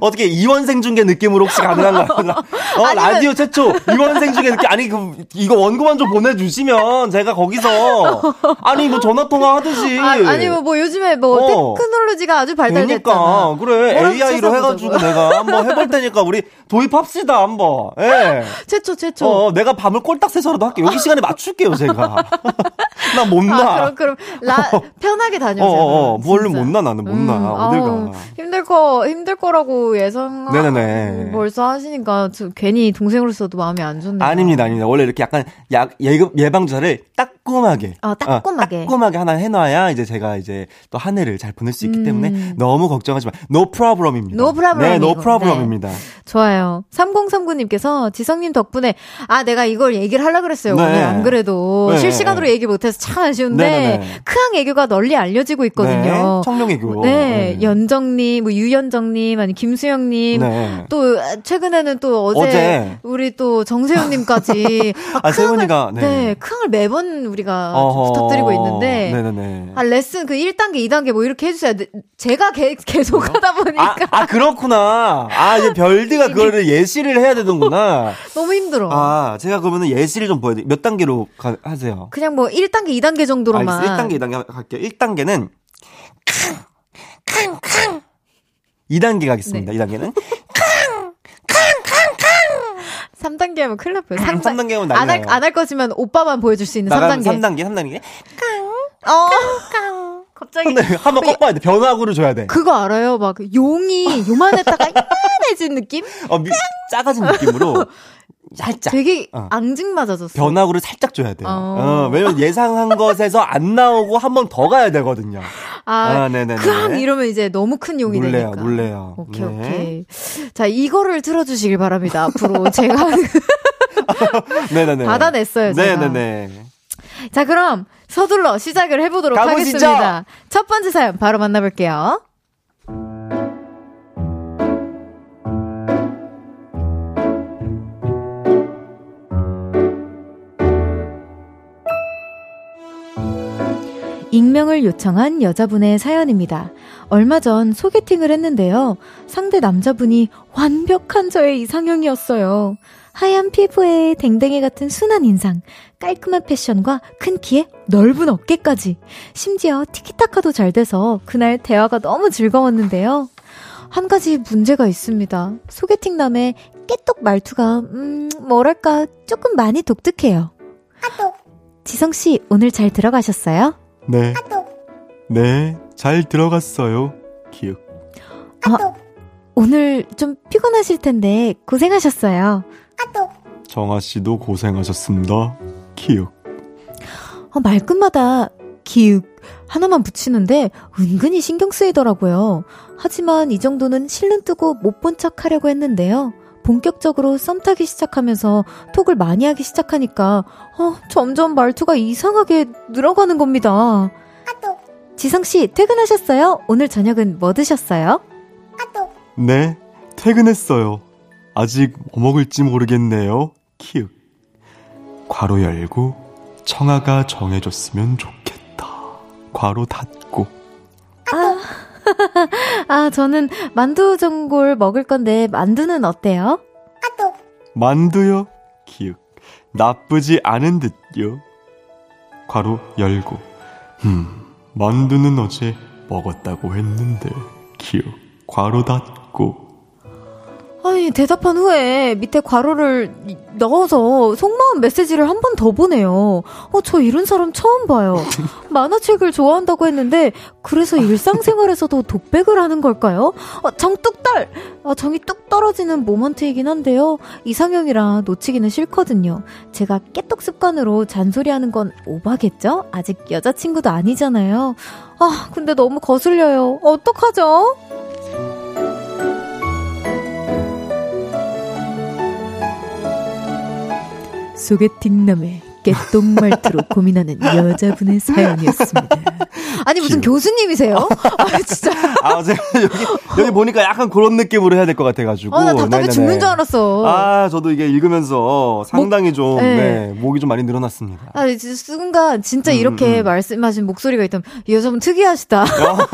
어떻게 이원생 중계 느낌으로 혹시 가능한 거 아니야? 어, 아니면- 라디오 최초 이원생 중계 느낌 아니 그 이거 원고만 좀 보내주시면 제가 거기서 아니 뭐 전화 통화 하듯이 아, 아니 뭐, 뭐 요즘에 뭐 어. 테크놀로지가 아주 발달됐잖아. 그러니까 그래 AI로. 해가지고 내가 한번 해볼 테니까 우리 도입합시다 한번. 예. 최초 최초. 어 내가 밤을 꼴딱 새서라도 할게. 여기 시간에 맞출게요 제가. 나 못 나. 아, 그럼 그럼 라 편하게 다녀오세요. 어, 어, 어. 그럼, 뭘로 진짜. 못 나, 나는 못 나. 어딜 가. 힘들 거 힘들 거라고 예상. 네네네. 벌써 하시니까 저 괜히 동생으로서도 마음이 안 좋 네요. 아닙니다, 아닙니다. 원래 이렇게 약간 약, 예방, 예방주사를 따끔하게. 아, 따끔하게. 어, 따끔하게 하나 해놔야 이제 제가 이제 또 한 해를 잘 보낼 수 있기 음. 때문에 너무 걱정하지 마. No problem입니다. No problem 네, no 이고. problem입니다. 좋아요. 3039님께서 지성님 덕분에 아 내가 이걸 얘기를 하려 그랬어요. 네. 오늘 안 그래도 네. 실시간으로 얘기 못해서 참 아쉬운데 네네네. 크항 애교가 널리 알려지고 있거든요. 네, 청룡 애교. 네, 연정님, 뭐 유연정님, 아니 김수영님. 네. 또 최근에는 또 어제, 어제. 우리 또 정세 훈님까지 아, 크항을- 세훈이가, 네. 네, 크항을 매번 우리가 좀 어허. 부탁드리고 있는데 네네네. 아 레슨 그 1단계, 2단계 뭐 이렇게 해주세요. 네, 제가 개- 계속 하다 아, 보니까 아, 그렇구나. 아, 이제 별디가 그거를 예시를 해야 되는구나. 너무 힘들어. 아, 제가 그러면은 예시를 좀 보여드릴게요. 몇 단계로 가, 하세요? 그냥 뭐 1단계, 2단계 정도로만. 알겠어. 1단계, 2단계 할게요. 1단계는 2단계 가겠습니다. 네. 2단계는 3단계 하면 큰일 날 뻔요. 3단계 하면 난리 안할 나요. 안할 거지만 오빠만 보여줄 수 있는 나가면 3단계. 3단계, 3단계. 어. 갑자기 한번 꺾어야 돼. 변화구를 줘야 돼. 그거 알아요? 막 용이 요만했다가 이만해진 느낌? 어, 미, 작아진 느낌으로 살짝. 되게 어. 앙증맞아졌어. 변화구를 살짝 줘야 돼요. 어. 어, 왜냐면 예상한 것에서 안 나오고 한 번 더 가야 되거든요. 아, 아, 네네네. 크앙 이러면 이제 너무 큰 용이 놀래요, 되니까. 놀래요. 오케이, 네. 오케이. 자, 이거를 틀어주시길 바랍니다. 앞으로 제가. 네네네. 받아냈어요, 제가. 네네네. 자, 그럼 서둘러 시작을 해보도록 가보시죠. 하겠습니다. 첫 번째 사연 바로 만나볼게요. 익명을 요청한 여자분의 사연입니다. 얼마 전 소개팅을 했는데요. 상대 남자분이 완벽한 저의 이상형이었어요. 하얀 피부에 댕댕이 같은 순한 인상, 깔끔한 패션과 큰 키에 넓은 어깨까지. 심지어 티키타카도 잘 돼서 그날 대화가 너무 즐거웠는데요. 한 가지 문제가 있습니다. 소개팅 남의 깨똑 말투가, 음, 뭐랄까, 조금 많이 독특해요. 지성씨, 오늘 잘 들어가셨어요? 네. 네, 잘 들어갔어요. 기억. 아, 오늘 좀 피곤하실 텐데 고생하셨어요. 정아 씨도 고생하셨습니다. 기억. 어, 말끝마다 기육 하나만 붙이는데 은근히 신경 쓰이더라고요. 하지만 이 정도는 실눈 뜨고 못 본 척 하려고 했는데요. 본격적으로 썸 타기 시작하면서 톡을 많이 하기 시작하니까 어, 점점 말투가 이상하게 늘어가는 겁니다. 지성 씨, 퇴근하셨어요? 오늘 저녁은 뭐 드셨어요? 네, 퇴근했어요. 아직 뭐 먹을지 모르겠네요. 키읔. 괄호 열고 청아가 정해줬으면 좋겠다. 괄호 닫고. 아, 아, 저는 만두 전골 먹을 건데 만두는 어때요? 만두요? 키읔. 나쁘지 않은 듯요. 괄호 열고. 음, 만두는 어제 먹었다고 했는데. 키읔. 괄호 닫고. 아니, 대답한 후에 밑에 괄호를 넣어서 속마음 메시지를 한 번 더 보내요. 어, 저 이런 사람 처음 봐요. 만화책을 좋아한다고 했는데, 그래서 일상생활에서도 독백을 하는 걸까요? 어, 정 뚝떨! 어, 정이 뚝 떨어지는 모먼트이긴 한데요. 이상형이라 놓치기는 싫거든요. 제가 깨똑 습관으로 잔소리하는 건 오바겠죠? 아직 여자친구도 아니잖아요. 아, 근데 너무 거슬려요. 어떡하죠? 소개팅남의 깨똥 말투로 고민하는 여자분의 사연이었습니다. 아니 무슨 귀여워. 교수님이세요? 아 진짜. 아 제가 여기 여기 보니까 약간 그런 느낌으로 해야 될 것 같아가지고. 아나 답답해 네네네. 죽는 줄 알았어. 아 저도 이게 읽으면서 상당히 목, 좀 네. 네, 목이 좀 많이 늘어났습니다. 아 순간 진짜 음, 이렇게 음. 말씀하신 목소리가 있다면 이 여자분 특이하시다.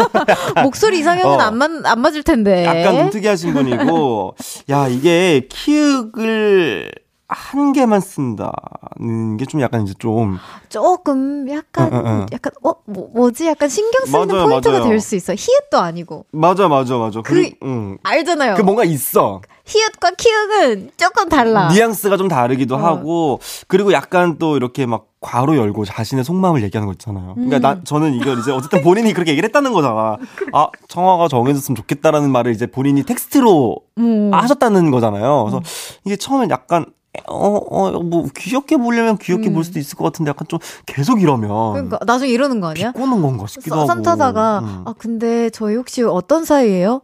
목소리 이상형은 어. 안, 맞, 안 맞을 텐데. 약간 좀 특이하신 분이고 야 이게 키읔을 한 개만 쓴다는 게 좀 약간 이제 좀 조금 약간 어, 어, 어. 약간 어 뭐, 뭐지 약간 신경 쓰는 맞아요, 포인트가 될 수 있어 히읗도 아니고 맞아 맞아 맞아 그, 그 응. 알잖아요 그 뭔가 있어 히읗과 키읔은 조금 달라 뉘앙스가 좀 다르기도 어. 하고 그리고 약간 또 이렇게 막 괄호 열고 자신의 속마음을 얘기하는 거 있잖아요. 그러니까 음. 나 저는 이걸 이제 어쨌든 본인이 그렇게 얘기를 했다는 거잖아. 아 청아가 정해졌으면 좋겠다라는 말을 이제 본인이 텍스트로 음. 하셨다는 거잖아요. 그래서 음. 이게 처음엔 약간 어, 어, 뭐, 귀엽게 보려면 귀엽게 음. 볼 수도 있을 것 같은데 약간 좀 계속 이러면. 그러니까, 나중에 이러는 거 아니야? 비꼬는 건가 싶기도 하고. 썸 타다가, 음. 아, 근데 저희 혹시 어떤 사이예요?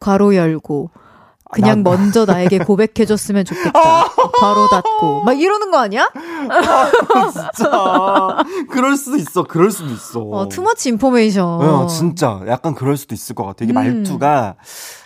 괄호 열고. 그냥 나... 먼저 나에게 고백해줬으면 좋겠다. 괄호 닫고. 막 이러는 거 아니야? 아, 진짜. 그럴 수도 있어. 그럴 수도 있어. 어, 투머치 인포메이션. 어, 진짜. 약간 그럴 수도 있을 것 같아. 이게 음. 말투가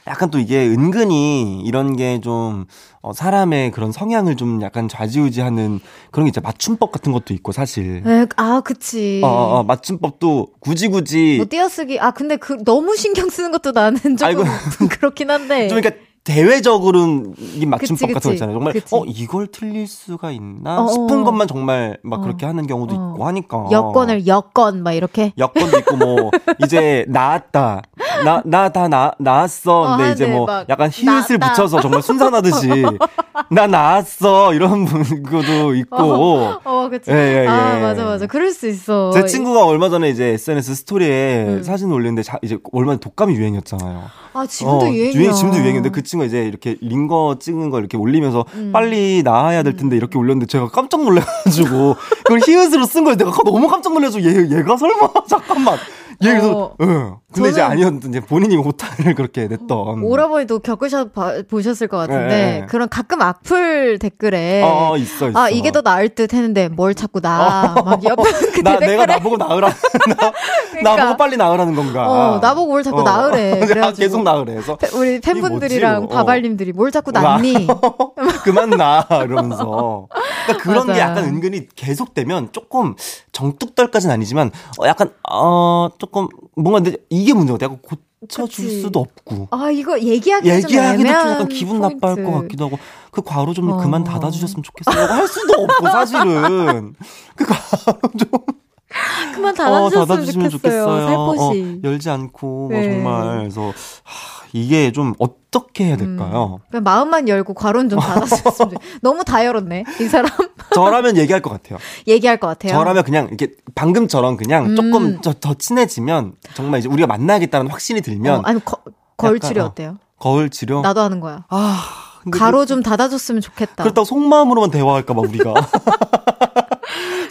약간 또 이게 은근히 이런 게좀 어, 사람의 그런 성향을 좀 약간 좌지우지하는 그런 게 있죠. 맞춤법 같은 것도 있고 사실. 에, 아, 그치. 어, 어, 어, 맞춤법도 굳이 굳이. 뭐 띄어쓰기. 아, 근데 그 너무 신경 쓰는 것도 나는 조금 아이고. 그렇긴 한데. 좀 그러니까 대외적으로는 이 맞춤법 그치, 같은 거 있잖아요. 정말 그치. 어 이걸 틀릴 수가 있나 어, 싶은 어. 것만 정말 막 어. 그렇게 하는 경우도 어. 있고 하니까 여권을 여권 막 이렇게 여권도 있고 뭐 이제 나왔다 나 나 다 나 나왔어 어, 근데 이제 뭐 약간 히읗을. 붙여서 정말 순산하듯이 나 나왔어 이런 분도 있고 어, 어 그치 예, 예, 예. 아 맞아 맞아 그럴 수 있어 제 친구가 얼마 전에 이제 SNS 스토리에 음. 사진 올렸는데 자, 이제 얼마 전에 독감이 유행이었잖아요 아 지금도 유행이야 유행 지금도 유행인데 그 친구가 이제 이렇게 링거 찍은 거 이렇게 올리면서 음. 빨리 나와야 될 텐데 이렇게 올렸는데 제가 깜짝 놀래가지고 그걸 히읗으로 쓴 거예요. 내가 너무 깜짝 놀라서 얘 얘가 설마 잠깐만 예, 그래서, 어, 응. 근데 이제 아니었는데, 이제 본인이 오타를 그렇게 냈던. 오라버니도 겪으셔, 보셨을 것 같은데, 네, 네. 그런 가끔 악플 댓글에. 어, 어, 있어, 있어. 아, 이게 더 나을 듯 했는데, 뭘 자꾸 나. 어. 막 옆에 그 나, 내가 나보고 나으라. 나, 그러니까, 나보고 빨리 나으라는 건가. 어, 나보고 뭘 자꾸 어. 나으래. 그래가지고. 계속 나으래. 그래서. 우리 팬분들이랑 어. 바발님들이 뭘 자꾸 낳니? 그만 나. 이러면서. 그러니까 그런 맞아요. 게 약간 은근히 계속되면 조금 정뚝떨까지는 아니지만 어 약간 어 조금 뭔가 근데 이게 문제가 돼. 약간 고쳐줄 그치. 수도 없고. 아 이거 얘기하기 얘기하기도 좀, 약간 기분 포인트. 나빠할 것 같기도 하고 그 괄호 좀 어. 그만 닫아주셨으면 좋겠어요. 할 수도 없고 사실은 그 괄호 좀. 그만 닫아주셨으면, 어, 닫아주시면 좋겠어요. 좋겠어요. 살포시. 어, 열지 않고 네. 정말 그래서 하, 이게 좀 어떻게 해야 될까요? 음, 마음만 열고 괄호는 좀 닫았으면 너무 다 열었네 이 사람. 저라면 얘기할 것 같아요. 얘기할 것 같아요. 저라면 그냥 이렇게 방금처럼 그냥 음. 조금 더, 더, 친해지면 정말 이제 우리가 만나야겠다는 확신이 들면 어, 아니 거, 거울 치료 어, 어때요? 거울 치료? 나도 하는 거야. 아 가로 그, 좀 닫아줬으면 좋겠다. 그렇다고 속마음으로만 대화할까 봐 우리가.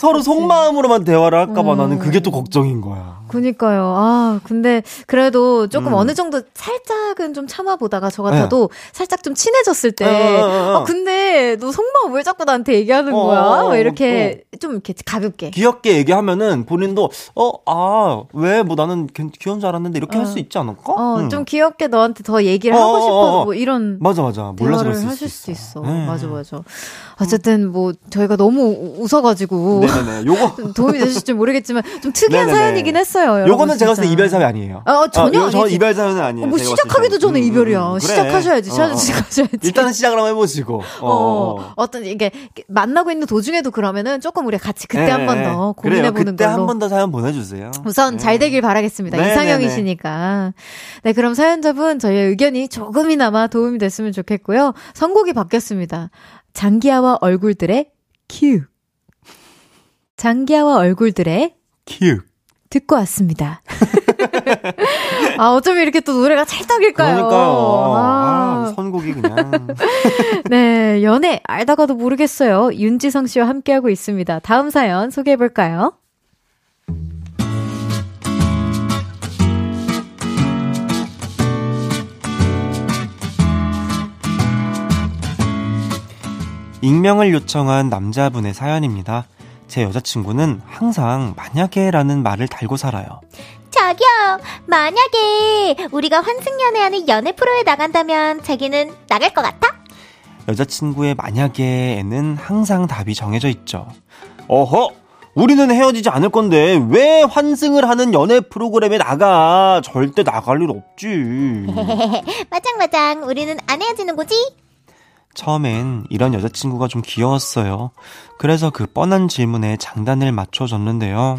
서로. 속마음으로만 대화를 할까봐 음. 나는 그게 또 걱정인 거야. 그니까요. 아, 근데 그래도 조금 음. 어느 정도 살짝은 좀 참아보다가 저 같아도 네. 살짝 좀 친해졌을 때, 아, 아, 아. 근데 너 속마음 왜 자꾸 나한테 얘기하는 어, 거야? 어, 이렇게 어. 좀 이렇게 가볍게. 귀엽게 얘기하면은 본인도, 어, 아, 왜 뭐 나는 귀여운 줄 알았는데 이렇게 할 수 있지 않을까? 어, 음. 좀 귀엽게 너한테 더 얘기를 하고 싶어서 뭐 이런. 맞아, 맞아. 몰라서 하실 수 있어. 네. 맞아, 맞아. 어쨌든 뭐 저희가 너무 웃어가지고. 네네 요거. 도움이 되실지 모르겠지만 좀 특이한 네네네. 사연이긴 했어요. 요거는 제가 봤을 때 이별 사연 아니에요. 어, 전혀 어, 저 이별 사연은 아니에요. 뭐 시작하기도 전에 음, 이별이야. 음, 그래. 시작하셔야지. 어, 어. 시작하셔야지. 일단은 시작을 한번 해보시고. 어, 어. 어 떤 이게 만나고 있는 도중에도 그러면은 조금 우리 같이 그때 네, 한번 더 고민해보는 그때 걸로. 한번 더 사연 보내주세요. 우선 네. 잘 되길 바라겠습니다. 네, 이상형이시니까. 네, 그럼 사연자분 저희의 의견이 조금이나마 도움이 됐으면 좋겠고요. 선곡이 바뀌었습니다. 장기하와 얼굴들의 큐. 장기하와 얼굴들의 큐. 듣고 왔습니다. 아, 어쩜 이렇게 또 노래가 찰떡일까요? 그러니까요. 아, 아 선곡이 그냥. 네, 연애 알다가도 모르겠어요. 윤지성 씨와 함께하고 있습니다. 다음 사연 소개해볼까요? 익명을 요청한 남자분의 사연입니다. 제 여자친구는 항상 만약에라는 말을 달고 살아요. 자기야, 만약에 우리가 환승연애하는 연애 프로에 나간다면 자기는 나갈 것 같아? 여자친구의 만약에에는 항상 답이 정해져 있죠. 어허! 우리는 헤어지지 않을 건데 왜 환승을 하는 연애 프로그램에 나가? 절대 나갈 일 없지. 마장마장 우리는 안 헤어지는 거지? 처음엔 이런 여자친구가 좀 귀여웠어요. 그래서 그 뻔한 질문에 장단을 맞춰줬는데요.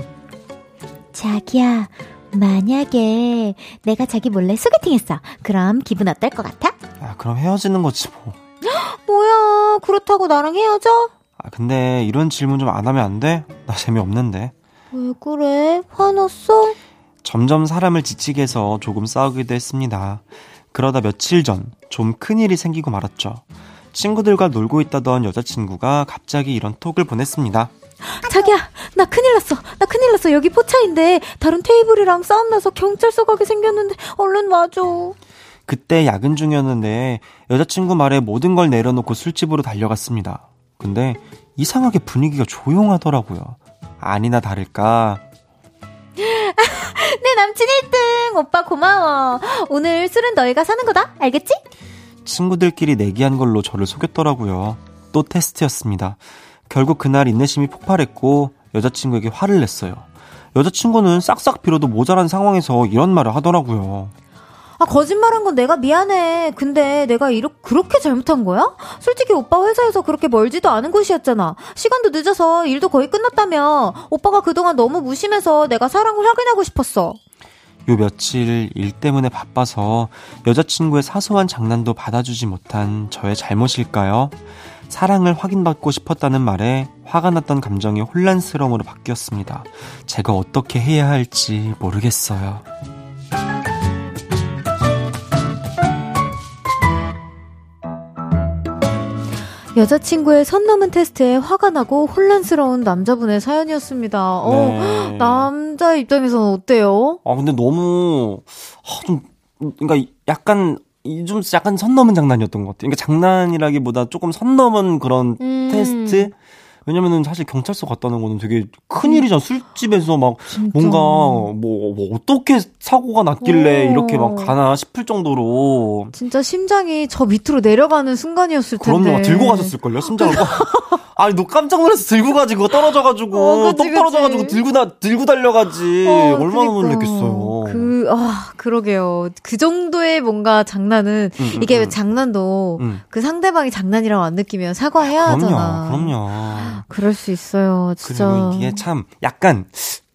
자기야, 만약에 내가 자기 몰래 소개팅 했어. 그럼 기분 어떨 것 같아? 아, 그럼 헤어지는 거지 뭐. 뭐야, 그렇다고 나랑 헤어져? 아, 근데 이런 질문 좀 안 하면 안 돼? 나 재미없는데. 왜 그래? 화났어? 점점 사람을 지치게 해서 조금 싸우기도 했습니다. 그러다 며칠 전 좀 큰일이 생기고 말았죠. 친구들과 놀고 있다던 여자친구가 갑자기 이런 톡을 보냈습니다. 자기야, 나 큰일 났어. 나 큰일 났어. 여기 포차인데 다른 테이블이랑 싸움 나서 경찰서 가게 생겼는데 얼른 와줘. 그때 야근 중이었는데 여자친구 말에 모든 걸 내려놓고 술집으로 달려갔습니다. 근데 이상하게 분위기가 조용하더라고요. 아니나 다를까. 내 남친 1등! 오빠 고마워. 오늘 술은 너희가 사는 거다. 알겠지? 친구들끼리 내기한 걸로 저를 속였더라고요. 또 테스트였습니다. 결국 그날 인내심이 폭발했고 여자친구에게 화를 냈어요. 여자친구는 싹싹 빌어도 모자란 상황에서 이런 말을 하더라고요. 아, 거짓말한 건 내가 미안해. 근데 내가 이렇게, 그렇게 잘못한 거야? 솔직히 오빠 회사에서 그렇게 멀지도 않은 곳이었잖아. 시간도 늦어서 일도 거의 끝났다며. 오빠가 그동안 너무 무심해서 내가 사랑을 확인하고 싶었어. 요 며칠 일 때문에 바빠서 여자친구의 사소한 장난도 받아주지 못한 저의 잘못일까요? 사랑을 확인받고 싶었다는 말에 화가 났던 감정이 혼란스러움으로 바뀌었습니다. 제가 어떻게 해야 할지 모르겠어요. 여자친구의 선 넘은 테스트에 화가 나고 혼란스러운 남자분의 사연이었습니다. 어, 네. 어, 남자 입장에서는 어때요? 아, 근데 너무, 아, 좀, 그러니까 약간, 좀 약간 선 넘은 장난이었던 것 같아요. 그러니까 장난이라기보다 조금 선 넘은 그런 음. 테스트? 왜냐면은 사실 경찰서 갔다는 거는 되게 큰 일이잖아. 술집에서 막 진짜. 뭔가 뭐, 뭐, 어떻게 사고가 났길래 오. 이렇게 막 가나 싶을 정도로. 진짜 심장이 저 밑으로 내려가는 순간이었을 텐데. 그럼요. 들고 가셨을걸요, 심장을. 아니, 너 깜짝 놀라서 들고 가지고 떨어져가지고, 어, 그치, 똑 떨어져가지고 들고 나, 들고 달려가지. 어, 얼마나 그러니까. 놀랬겠어요. 그, 아, 그러게요. 그 정도의 뭔가 장난은, 음, 음, 이게 음. 장난도 음. 그 상대방이 장난이라고 안 느끼면 사과해야 아, 그럼요, 하잖아. 그럼요. 그럴 수 있어요, 진짜. 그리고 이게 참, 약간,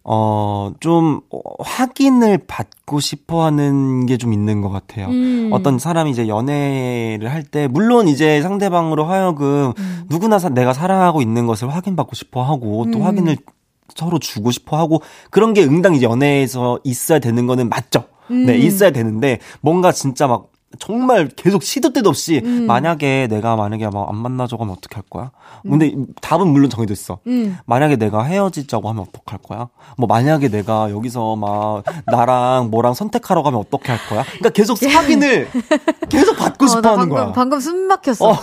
어, 좀, 확인을 받고 싶어 하는 게 좀 있는 것 같아요. 음. 어떤 사람이 이제 연애를 할 때, 물론 이제 상대방으로 하여금 음. 누구나 사, 내가 사랑하고 있는 것을 확인받고 싶어 하고, 또 음. 확인을 서로 주고 싶어 하고, 그런 게 응당 이제 연애에서 있어야 되는 거는 맞죠. 네, 음. 있어야 되는데, 뭔가 진짜 막, 정말 계속 시도 때도 없이 음. 만약에 내가 만약에 막 안 만나자고 하면 어떻게 할 거야? 근데 음. 답은 물론 정해졌어. 음. 만약에 내가 헤어지자고 하면 어떡할 거야? 뭐 만약에 내가 여기서 막 나랑 뭐랑 선택하러 가면 어떻게 할 거야? 그러니까 계속 확인을 계속 받고 어, 싶어 하는 방금, 거야. 방금 숨 막혔어. 어.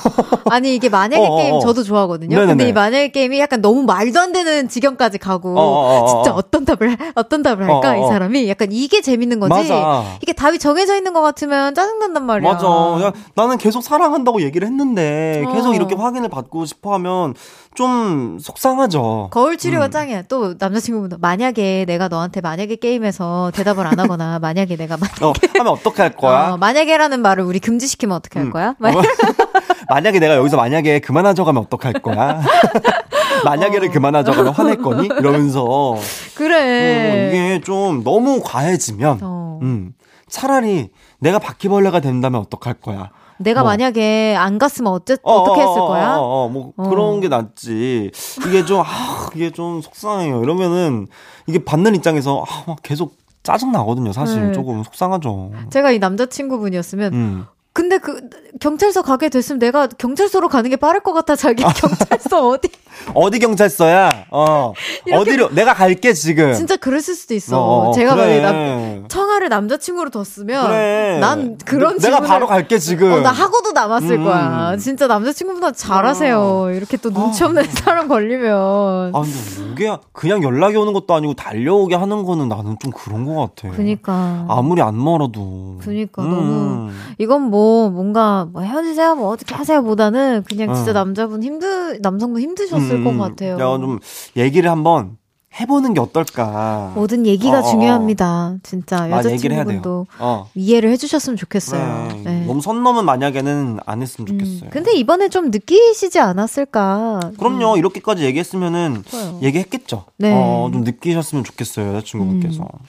아니 이게 만약에 어, 어 게임 어. 저도 좋아하거든요. 네네네. 근데 이 만약에 게임이 약간 너무 말도 안 되는 지경까지 가고 어, 진짜 어떤 답을 어떤 답을 할까 이 사람이 약간 이게 재밌는 거지. 맞아. 이게 답이 정해져 있는 것 같으면 짜증 난단 말이야. 맞아. 야, 나는 계속 사랑한다고 얘기를 했는데 계속 이렇게 확인을 받고 싶어 하면 하면 좀 속상하죠. 거울 치료가 음. 짱이야. 또 남자친구분도 만약에 내가 너한테 만약에 게임에서 대답을 안 하거나 만약에 내가 만약에 어, 하면 어떻게 할 거야? 어, 만약에라는 말을 우리 금지시키면 어떻게 할 음. 거야? 어, 만약에 내가 여기서 만약에 그만하자고 하면 어떡할 거야? 만약에를 어. 그만하자고 하면 화낼 거니? 이러면서 그래. 음, 이게 좀 너무 과해지면 어. 음, 차라리 내가 바퀴벌레가 된다면 어떡할 거야? 내가 뭐. 만약에 안 갔으면 어째, 어, 어떻게 했을 거야? 어, 어, 뭐 그런 게 낫지. 이게 좀, 아, 이게 좀 속상해요. 이러면은 이게 받는 입장에서 아, 막 계속 짜증 나거든요. 사실 네. 조금 속상하죠. 제가 이 남자친구분이었으면 음. 근데 그 경찰서 가게 됐으면 내가 경찰서로 가는 게 빠를 것 같아 자기 경찰서 어디 어디 경찰서야? 어 어디로 내가 갈게 지금. 진짜 그랬을 수도 있어. 어, 어 제가 그래. 만약에 남, 청아를 남자친구로 뒀으면 그래. 난 그런 내, 가 바로 갈게 지금. 어, 나 하고도 남았을 음. 거야. 진짜 남자친구보다 잘하세요. 어. 이렇게 또 눈치 없는 아. 사람 걸리면. 아 근데 이게 그냥 연락이 오는 것도 아니고 달려오게 하는 거는 나는 좀 그런 것 같아. 그니까 아무리 안 멀어도. 그니까 음. 너무 이건 뭐 뭔가 뭐 헤어지세요 뭐 어떻게 하세요 보다는 그냥 진짜 어. 남자분 힘들 남성분 힘드셨을 음. 것 같아요. 내가 좀 얘기를 한번 해보는 게 어떨까. 모든 얘기가 어, 어, 어. 중요합니다. 진짜 여자친구분도 어. 이해를 해주셨으면 좋겠어요. 그래. 네. 너무 선 넘은 만약에는 안 했으면 음, 좋겠어요. 음, 근데 이번에 좀 느끼시지 않았을까? 그럼요. 음. 이렇게까지 얘기했으면은 좋아요. 얘기했겠죠. 네. 어, 좀 느끼셨으면 좋겠어요. 여자친구분께서. 음.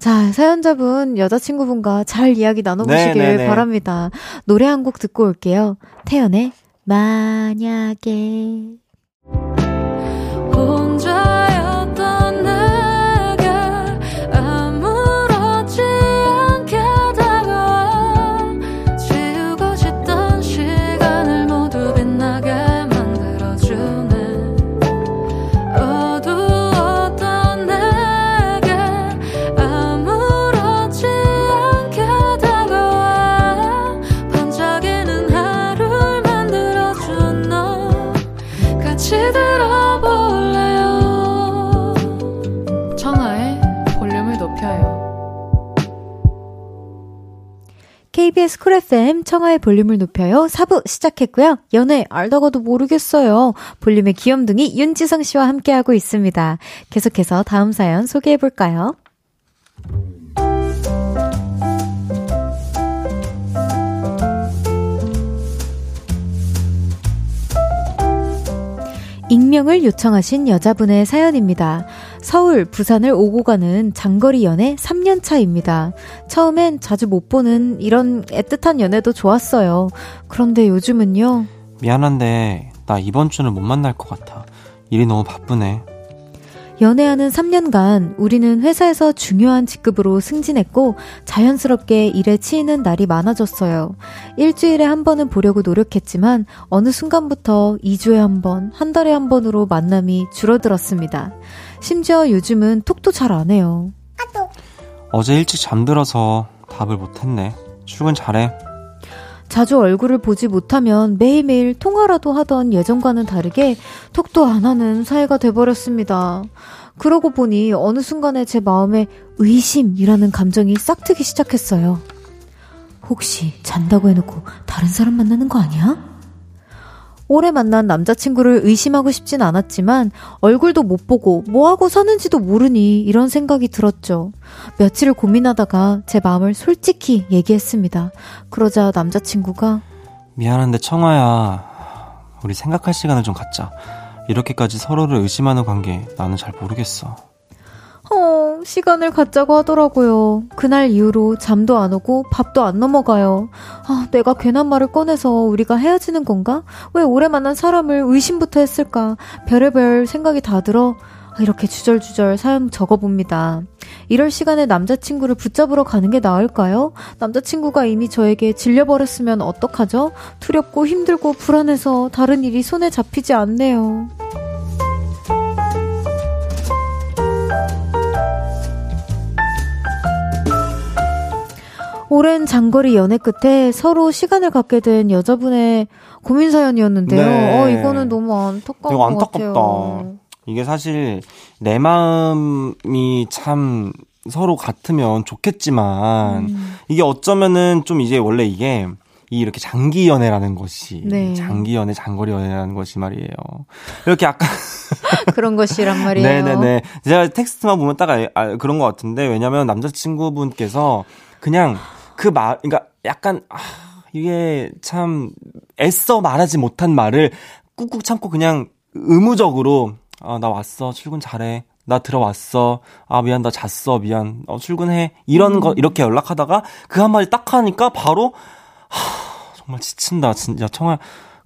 자, 사연자분, 여자친구분과 잘 이야기 나눠보시길 네, 네, 네. 바랍니다. 노래 한 곡 듣고 올게요. 태연의 만약에. KBS 쿨 FM 청하의 볼륨을 높여요. 4부 시작했고요. 연애 알다가도 모르겠어요. 볼륨의 귀염둥이 윤지성 씨와 함께하고 있습니다. 계속해서 다음 사연 소개해 볼까요? 익명을 요청하신 여자분의 사연입니다. 서울, 부산을 오고 가는 장거리 연애 3년 차입니다. 처음엔 자주 못 보는 이런 애틋한 연애도 좋았어요. 그런데 요즘은요. 미안한데, 나 이번 주는 못 만날 것 같아. 일이 너무 바쁘네. 연애하는 3년간 우리는 회사에서 중요한 직급으로 승진했고 자연스럽게 일에 치이는 날이 많아졌어요. 일주일에 한 번은 보려고 노력했지만 어느 순간부터 2주에 한 번, 한 달에 한 번으로 만남이 줄어들었습니다. 심지어 요즘은 톡도 잘 안 해요. 어제 일찍 잠들어서 답을 못했네. 출근 잘해. 자주 얼굴을 보지 못하면 매일매일 통화라도 하던 예전과는 다르게 톡도 안 하는 사이가 돼버렸습니다. 그러고 보니 어느 순간에 제 마음에 의심이라는 감정이 싹 트기 시작했어요. 혹시 잔다고 해놓고 다른 사람 만나는 거 아니야? 오래 만난 남자친구를 의심하고 싶진 않았지만 얼굴도 못 보고 뭐하고 사는지도 모르니 이런 생각이 들었죠. 며칠을 고민하다가 제 마음을 솔직히 얘기했습니다. 그러자 남자친구가 미안한데 청아야 우리 생각할 시간을 좀 갖자. 이렇게까지 서로를 의심하는 관계 나는 잘 모르겠어. 어, 시간을 갖자고 하더라고요. 그날 이후로 잠도 안 오고 밥도 안 넘어가요. 아, 내가 괜한 말을 꺼내서 우리가 헤어지는 건가? 왜 오래 만난 사람을 의심부터 했을까? 별의별 생각이 다 들어 이렇게 주절주절 사연 적어봅니다. 이럴 시간에 남자친구를 붙잡으러 가는 게 나을까요? 남자친구가 이미 저에게 질려버렸으면 어떡하죠? 두렵고 힘들고 불안해서 다른 일이 손에 잡히지 않네요. 오랜 장거리 연애 끝에 서로 시간을 갖게 된 여자분의 고민 사연이었는데요. 네. 어, 이거는 너무 안타까운 것 안타깝다. 같아요. 이게 사실 내 마음이 참 서로 같으면 좋겠지만 음. 이게 어쩌면은 좀 이제 원래 이게 이 이렇게 장기 연애라는 것이 네. 장기 연애, 장거리 연애라는 것이 말이에요. 이렇게 약간 그런 것이란 말이에요. 네네네. 제가 텍스트만 보면 딱 아, 아, 그런 것 같은데 왜냐면 남자친구분께서 그냥 그 말, 그러니까 약간 아, 이게 참 애써 말하지 못한 말을 꾹꾹 참고 그냥 의무적으로 아, 나 왔어. 출근 잘해. 나 들어왔어. 아, 미안. 나 잤어. 미안. 어, 출근해. 이런 음. 거 이렇게 연락하다가 그 한마디 딱 하니까 바로 하, 정말 지친다. 진짜 청아